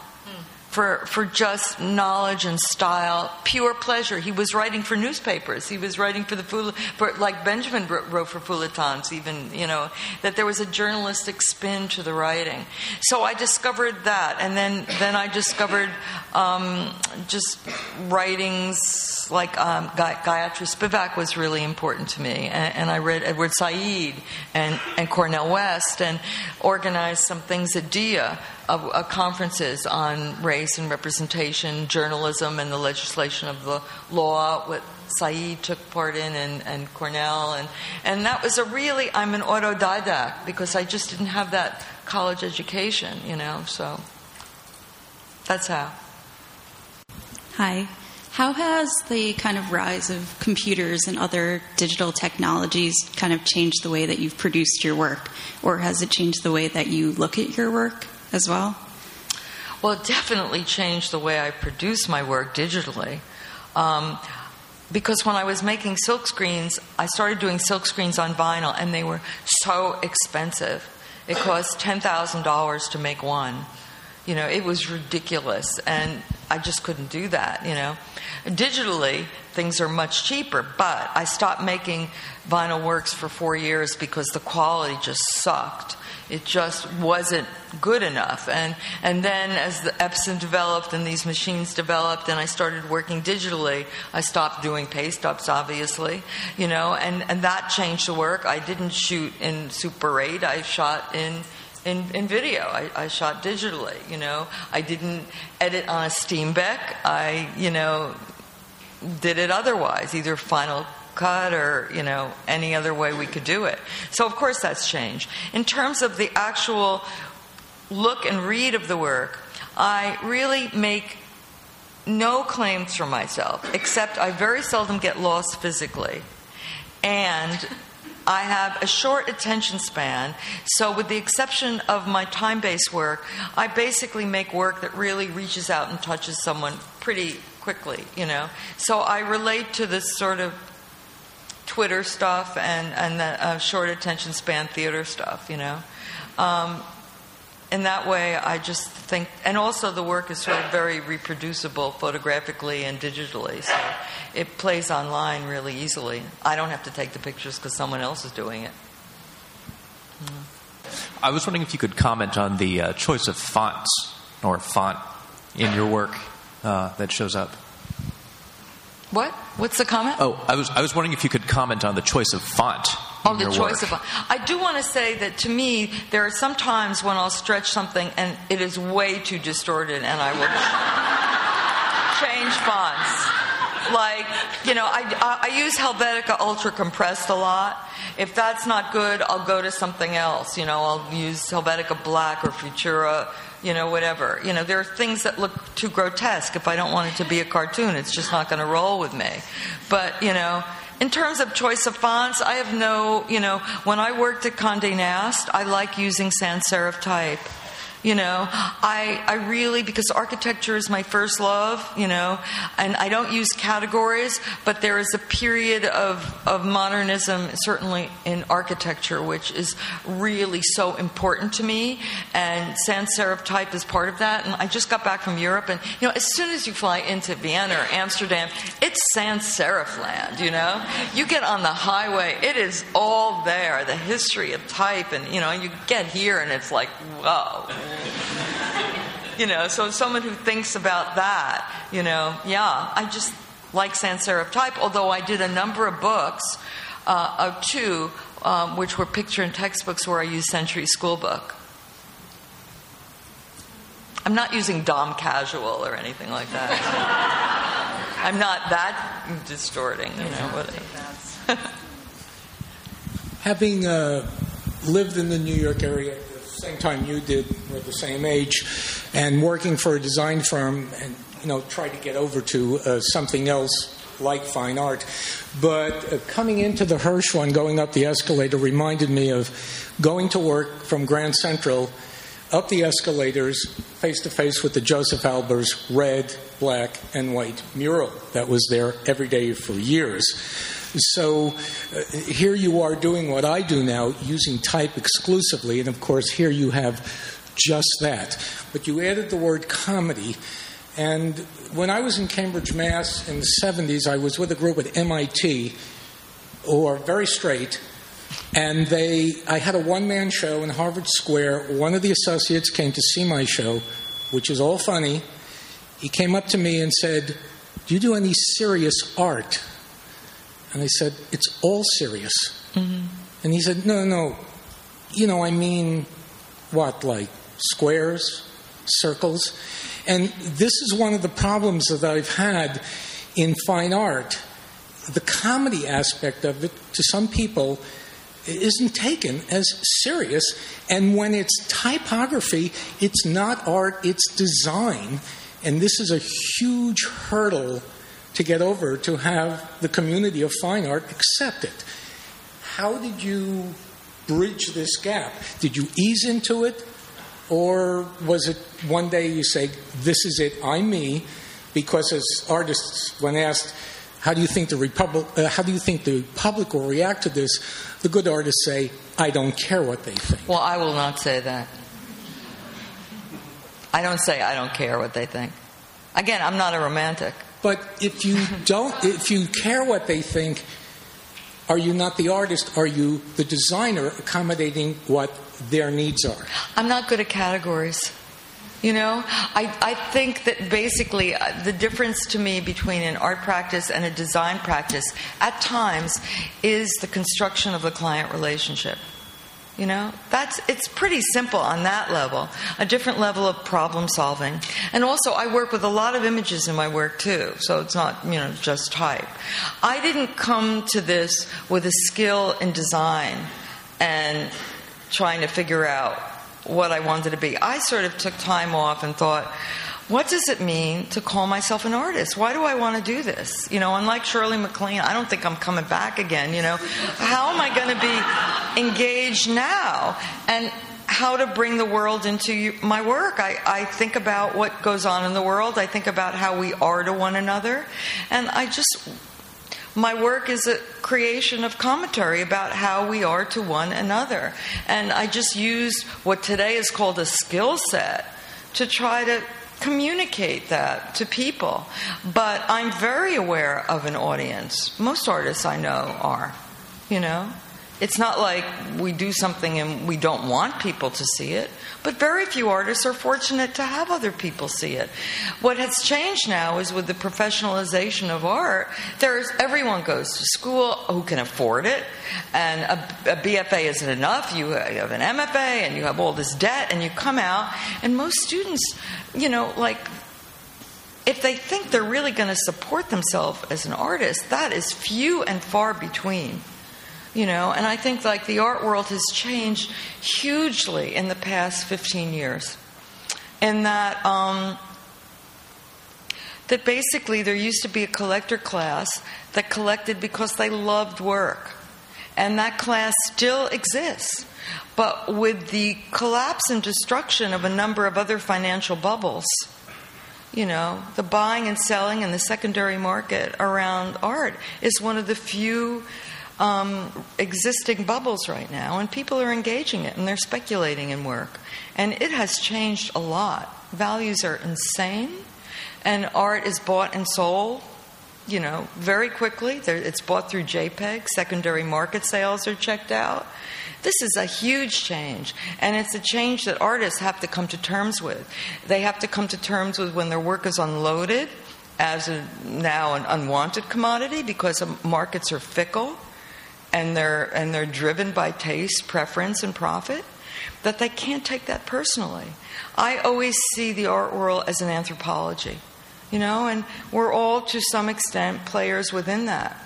for, for just knowledge and style, pure pleasure. He was writing for newspapers. He was writing for the for, like Benjamin wrote for feuilletons, even you know that there was a journalistic spin to the writing. So I discovered that, and then then I discovered um, just writings like um, Gayatri Spivak was really important to me, and, and I read Edward Said and and Cornel West, and organized some things at DIA of, uh, conferences on race and representation, journalism, and the legislation of the law. What Said took part in, and, and Cornel, and and that was a really. I'm an autodidact because I just didn't have that college education, you know. So that's how. Hi. How has the kind of rise of computers and other digital technologies kind of changed the way that you've produced your work? Or has it changed the way that you look at your work? As well? Well, it definitely changed the way I produce my work digitally. Um, because when I was making silk screens, I started doing silk screens on vinyl, and they were so expensive. It cost $10,000 to make one. You know, it was ridiculous, and I just couldn't do that, you know. Digitally, things are much cheaper, but I stopped making vinyl works for four years because the quality just sucked it just wasn't good enough. And and then as the Epson developed and these machines developed, and I started working digitally, I stopped doing paste ups, obviously, you know, and and that changed the work. I didn't shoot in Super 8. I shot in. In, in video, I, I shot digitally. You know, I didn't edit on a Steenbeck. I, you know, did it otherwise, either Final cut or you know any other way we could do it. So of course that's changed. In terms of the actual look and read of the work i really make no claims for myself except i very seldom get lost physically. And I have a short attention span, so with the exception of my time based work, I basically make work that really reaches out and touches someone pretty quickly, you know. So I relate to this sort of Twitter stuff and and the uh, short attention span theater stuff, you know. Um, in that way, I just think, and also the work is sort of very reproducible photographically and digitally, so it plays online really easily. I don't have to take the pictures because someone else is doing it. I was wondering if you could comment on the uh, choice of fonts or font in your work uh, that shows up. What? What's the comment? Oh, I was I was wondering if you could comment on the choice of font. Oh, the choice work. of font. I do want to say that to me, there are some times when I'll stretch something and it is way too distorted, and I will change fonts. like, you know, I, I use Helvetica Ultra Compressed a lot. If that's not good, I'll go to something else. You know, I'll use Helvetica Black or Futura, you know, whatever. You know, there are things that look too grotesque. If I don't want it to be a cartoon, it's just not going to roll with me. But, you know, in terms of choice of fonts, I have no, you know, when I worked at Condé Nast, I like using sans serif type. You know, I, I really, because architecture is my first love, you know, and I don't use categories, but there is a period of, of modernism, certainly in architecture, which is really so important to me. And sans serif type is part of that. And I just got back from Europe, and, you know, as soon as you fly into Vienna or Amsterdam, it's sans serif land, you know? You get on the highway, it is all there, the history of type, and, you know, you get here and it's like, whoa you know, so someone who thinks about that, you know, yeah, I just like sans serif type, although I did a number of books, uh, of two, um, which were picture and textbooks where I used Century School Book. I'm not using Dom Casual or anything like that. I'm not that distorting, you know. Having uh, lived in the New York area same time you did, we're the same age, and working for a design firm, and you know, try to get over to uh, something else like fine art. But uh, coming into the Hirshhorn, going up the escalator, reminded me of going to work from Grand Central up the escalators, face to face with the Josef Albers red, black, and white mural that was there every day for years. So uh, here you are doing what I do now, using type exclusively, and of course, here you have just that. But you added the word comedy. And when I was in Cambridge, Mass. in the 70s, I was with a group at MIT who are very straight. And they, I had a one man show in Harvard Square. One of the associates came to see my show, which is all funny. He came up to me and said, Do you do any serious art? And I said, It's all serious. Mm-hmm. And he said, No, no, you know, I mean, what, like squares, circles? And this is one of the problems that I've had in fine art. The comedy aspect of it, to some people, isn't taken as serious. And when it's typography, it's not art, it's design. And this is a huge hurdle to get over to have the community of fine art accept it. How did you bridge this gap? Did you ease into it? Or was it one day you say, This is it, I'm me? Because as artists, when asked, how do you think the Republic, uh, how do you think the public will react to this? The good artists say, I don't care what they think. Well, I will not say that. I don't say I don't care what they think. Again, I'm not a romantic. But if you don't, if you care what they think, are you not the artist? Are you the designer accommodating what their needs are? I'm not good at categories. You know, I, I think that basically uh, the difference to me between an art practice and a design practice at times is the construction of the client relationship. You know, that's it's pretty simple on that level. A different level of problem solving, and also I work with a lot of images in my work too. So it's not you know just type. I didn't come to this with a skill in design and trying to figure out what I wanted to be. I sort of took time off and thought, what does it mean to call myself an artist? Why do I want to do this? You know, unlike Shirley MacLaine, I don't think I'm coming back again. You know, how am I going to be engaged now? And how to bring the world into my work. I, I think about what goes on in the world. I think about how we are to one another. And I just, my work is a creation of commentary about how we are to one another. And I just use what today is called a skill set to try to communicate that to people. But I'm very aware of an audience. Most artists I know are, you know. It's not like we do something and we don't want people to see it, but very few artists are fortunate to have other people see it. What has changed now is with the professionalization of art, there's everyone goes to school who can afford it, and a, a BFA isn't enough. You have an MFA and you have all this debt, and you come out, and most students, you know, like if they think they're really going to support themselves as an artist, that is few and far between. You know, and I think like the art world has changed hugely in the past 15 years. In that, um, that basically there used to be a collector class that collected because they loved work. And that class still exists. But with the collapse and destruction of a number of other financial bubbles, you know, the buying and selling and the secondary market around art is one of the few um, existing bubbles right now, and people are engaging it and they're speculating in work. And it has changed a lot. Values are insane, and art is bought and sold. You know, very quickly. It's bought through JPEG. Secondary market sales are checked out. This is a huge change, and it's a change that artists have to come to terms with. They have to come to terms with when their work is unloaded as a, now an unwanted commodity because markets are fickle and they're and they're driven by taste, preference, and profit. That they can't take that personally. I always see the art world as an anthropology, you know, and we're all to some extent players within that.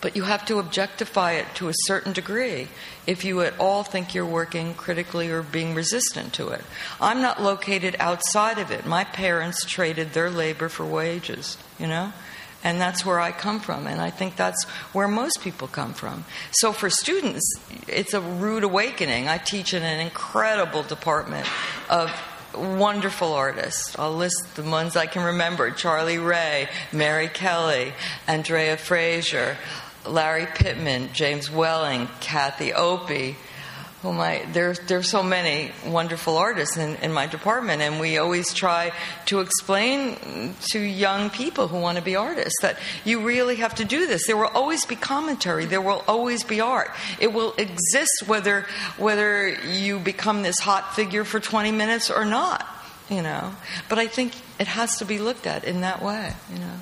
But you have to objectify it to a certain degree if you at all think you're working critically or being resistant to it. I'm not located outside of it. My parents traded their labor for wages, you know? And that's where I come from, and I think that's where most people come from. So for students, it's a rude awakening. I teach in an incredible department of wonderful artists. I'll list the ones I can remember Charlie Ray, Mary Kelly, Andrea Fraser, Lari Pittman, James Welling, Cathy Opie. Oh my, there's there's so many wonderful artists in, in my department, and we always try to explain to young people who want to be artists that you really have to do this. There will always be commentary. There will always be art. It will exist whether whether you become this hot figure for 20 minutes or not. You know, but I think it has to be looked at in that way. You know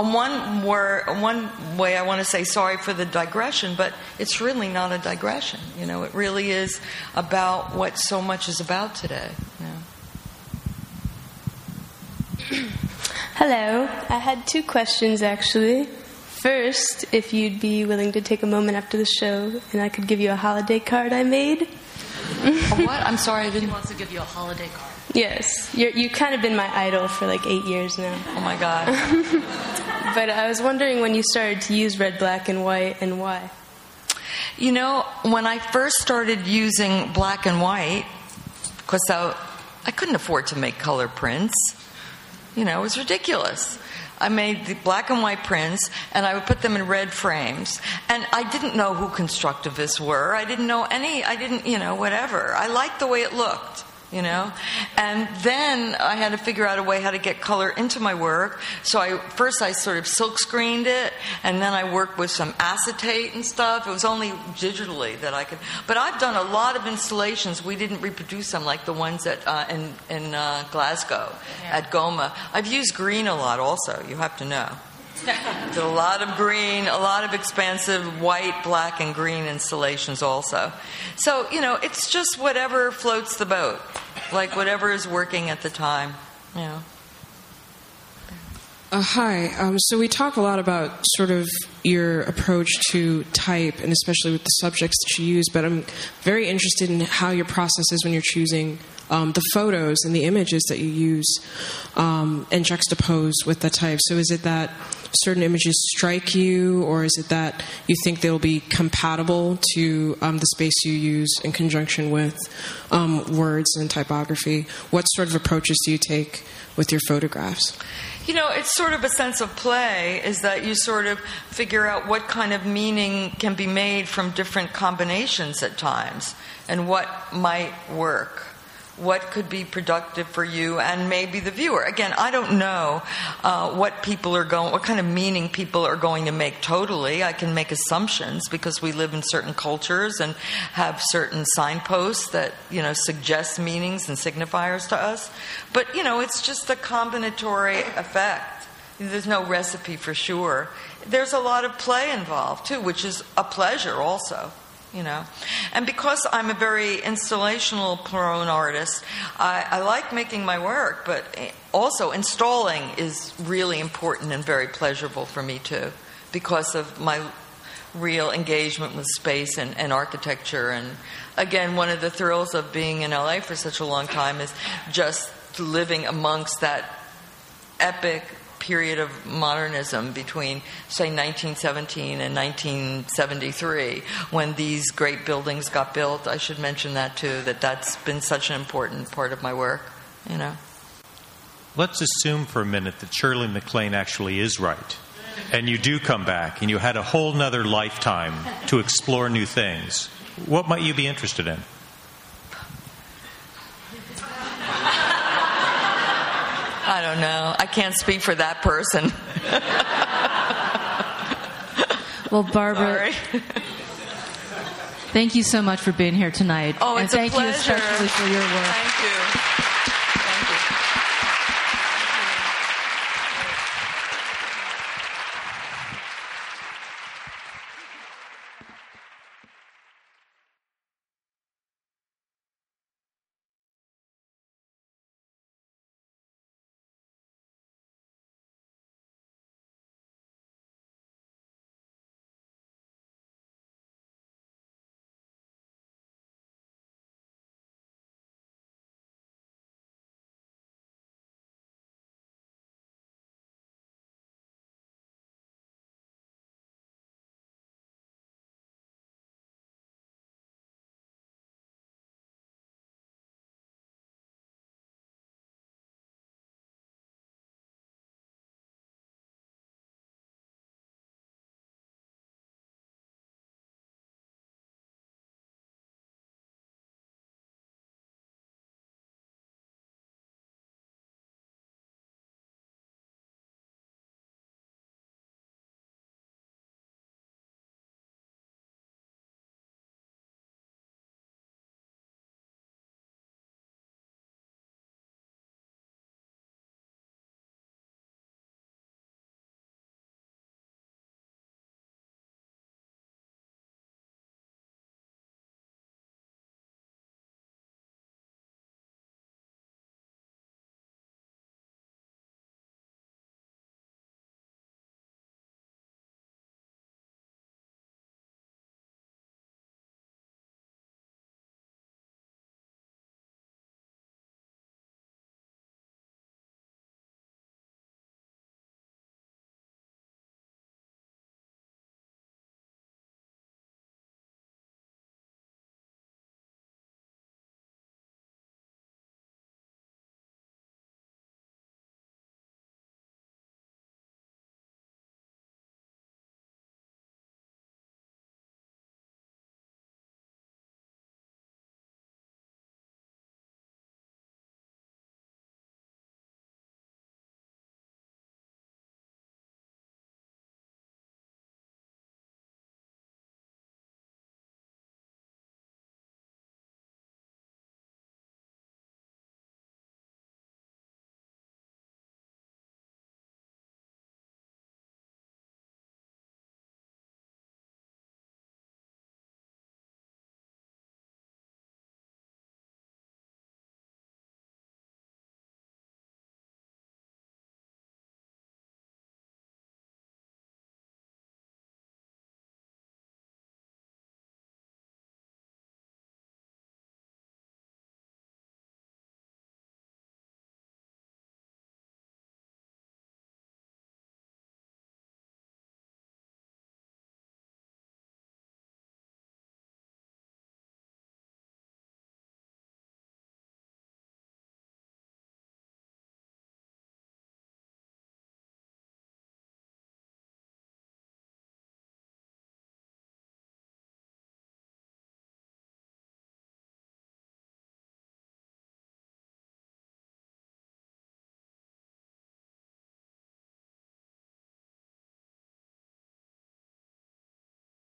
on one, word, one way, I want to say sorry for the digression, but it's really not a digression. You know, it really is about what so much is about today. You know. Hello. I had two questions actually. First, if you'd be willing to take a moment after the show and I could give you a holiday card I made. what? I'm sorry, I didn't. He wants to give you a holiday card. Yes, you have kind of been my idol for like eight years now. Oh my God. but I was wondering when you started to use red, black, and white and why. You know, when I first started using black and white, because I, I couldn't afford to make color prints, you know, it was ridiculous. I made the black and white prints and I would put them in red frames. And I didn't know who constructivists were. I didn't know any, I didn't, you know, whatever. I liked the way it looked you know? And then i had to figure out a way how to get color into my work. So i first i sort of silk screened it and then i worked with some acetate and stuff. It was only digitally that i could but i've done a lot of installations. We didn't reproduce them like the ones at uh, in, in uh, glasgow yeah. at GoMA. I've used green a lot also you have to know did a lot of green, a lot of expansive white, black, and green installations also. So, you know, it's just whatever floats the boat, like whatever is working at the time, you know. Uh, hi. Um, so we talk a lot about sort of your approach to type, and especially with the subjects that you use. But I'm very interested in how your process is when you're choosing um, the photos and the images that you use um, and juxtapose with the type. So is it that certain images strike you, or is it that you think they'll be compatible to um, the space you use in conjunction with um, words and typography? What sort of approaches do you take with your photographs? You know, it's sort of a sense of play, is that you sort of figure out what kind of meaning can be made from different combinations at times and what might work what could be productive for you and maybe the viewer. Again, I don't know uh, what people are going, what kind of meaning people are going to make totally. I can make assumptions because we live in certain cultures and have certain signposts that you know suggest meanings and signifiers to us. But you know, it's just a combinatory effect. There's no recipe for sure. There's a lot of play involved too, which is a pleasure also. You know. And because I'm a very installational prone artist, I, I, like making my work, but also installing is really important and very pleasurable for me too, because of my real engagement with space and, and architecture. And again, one of the thrills of being in LA for such a long time is just living amongst that epic period of modernism between, say, 1917 and 1973, when these great buildings got built. I should mention that too, that that's been such an important part of my work, you know. Let's assume for a minute that Shirley MacLaine actually is right. And you do come back, and you had a whole nother lifetime to explore new things. What might you be interested in? Don't know. I can't speak for that person. well, Barbara. Thank you so much for being here tonight. Oh, it's and thank a pleasure. you especially for your work. Thank you.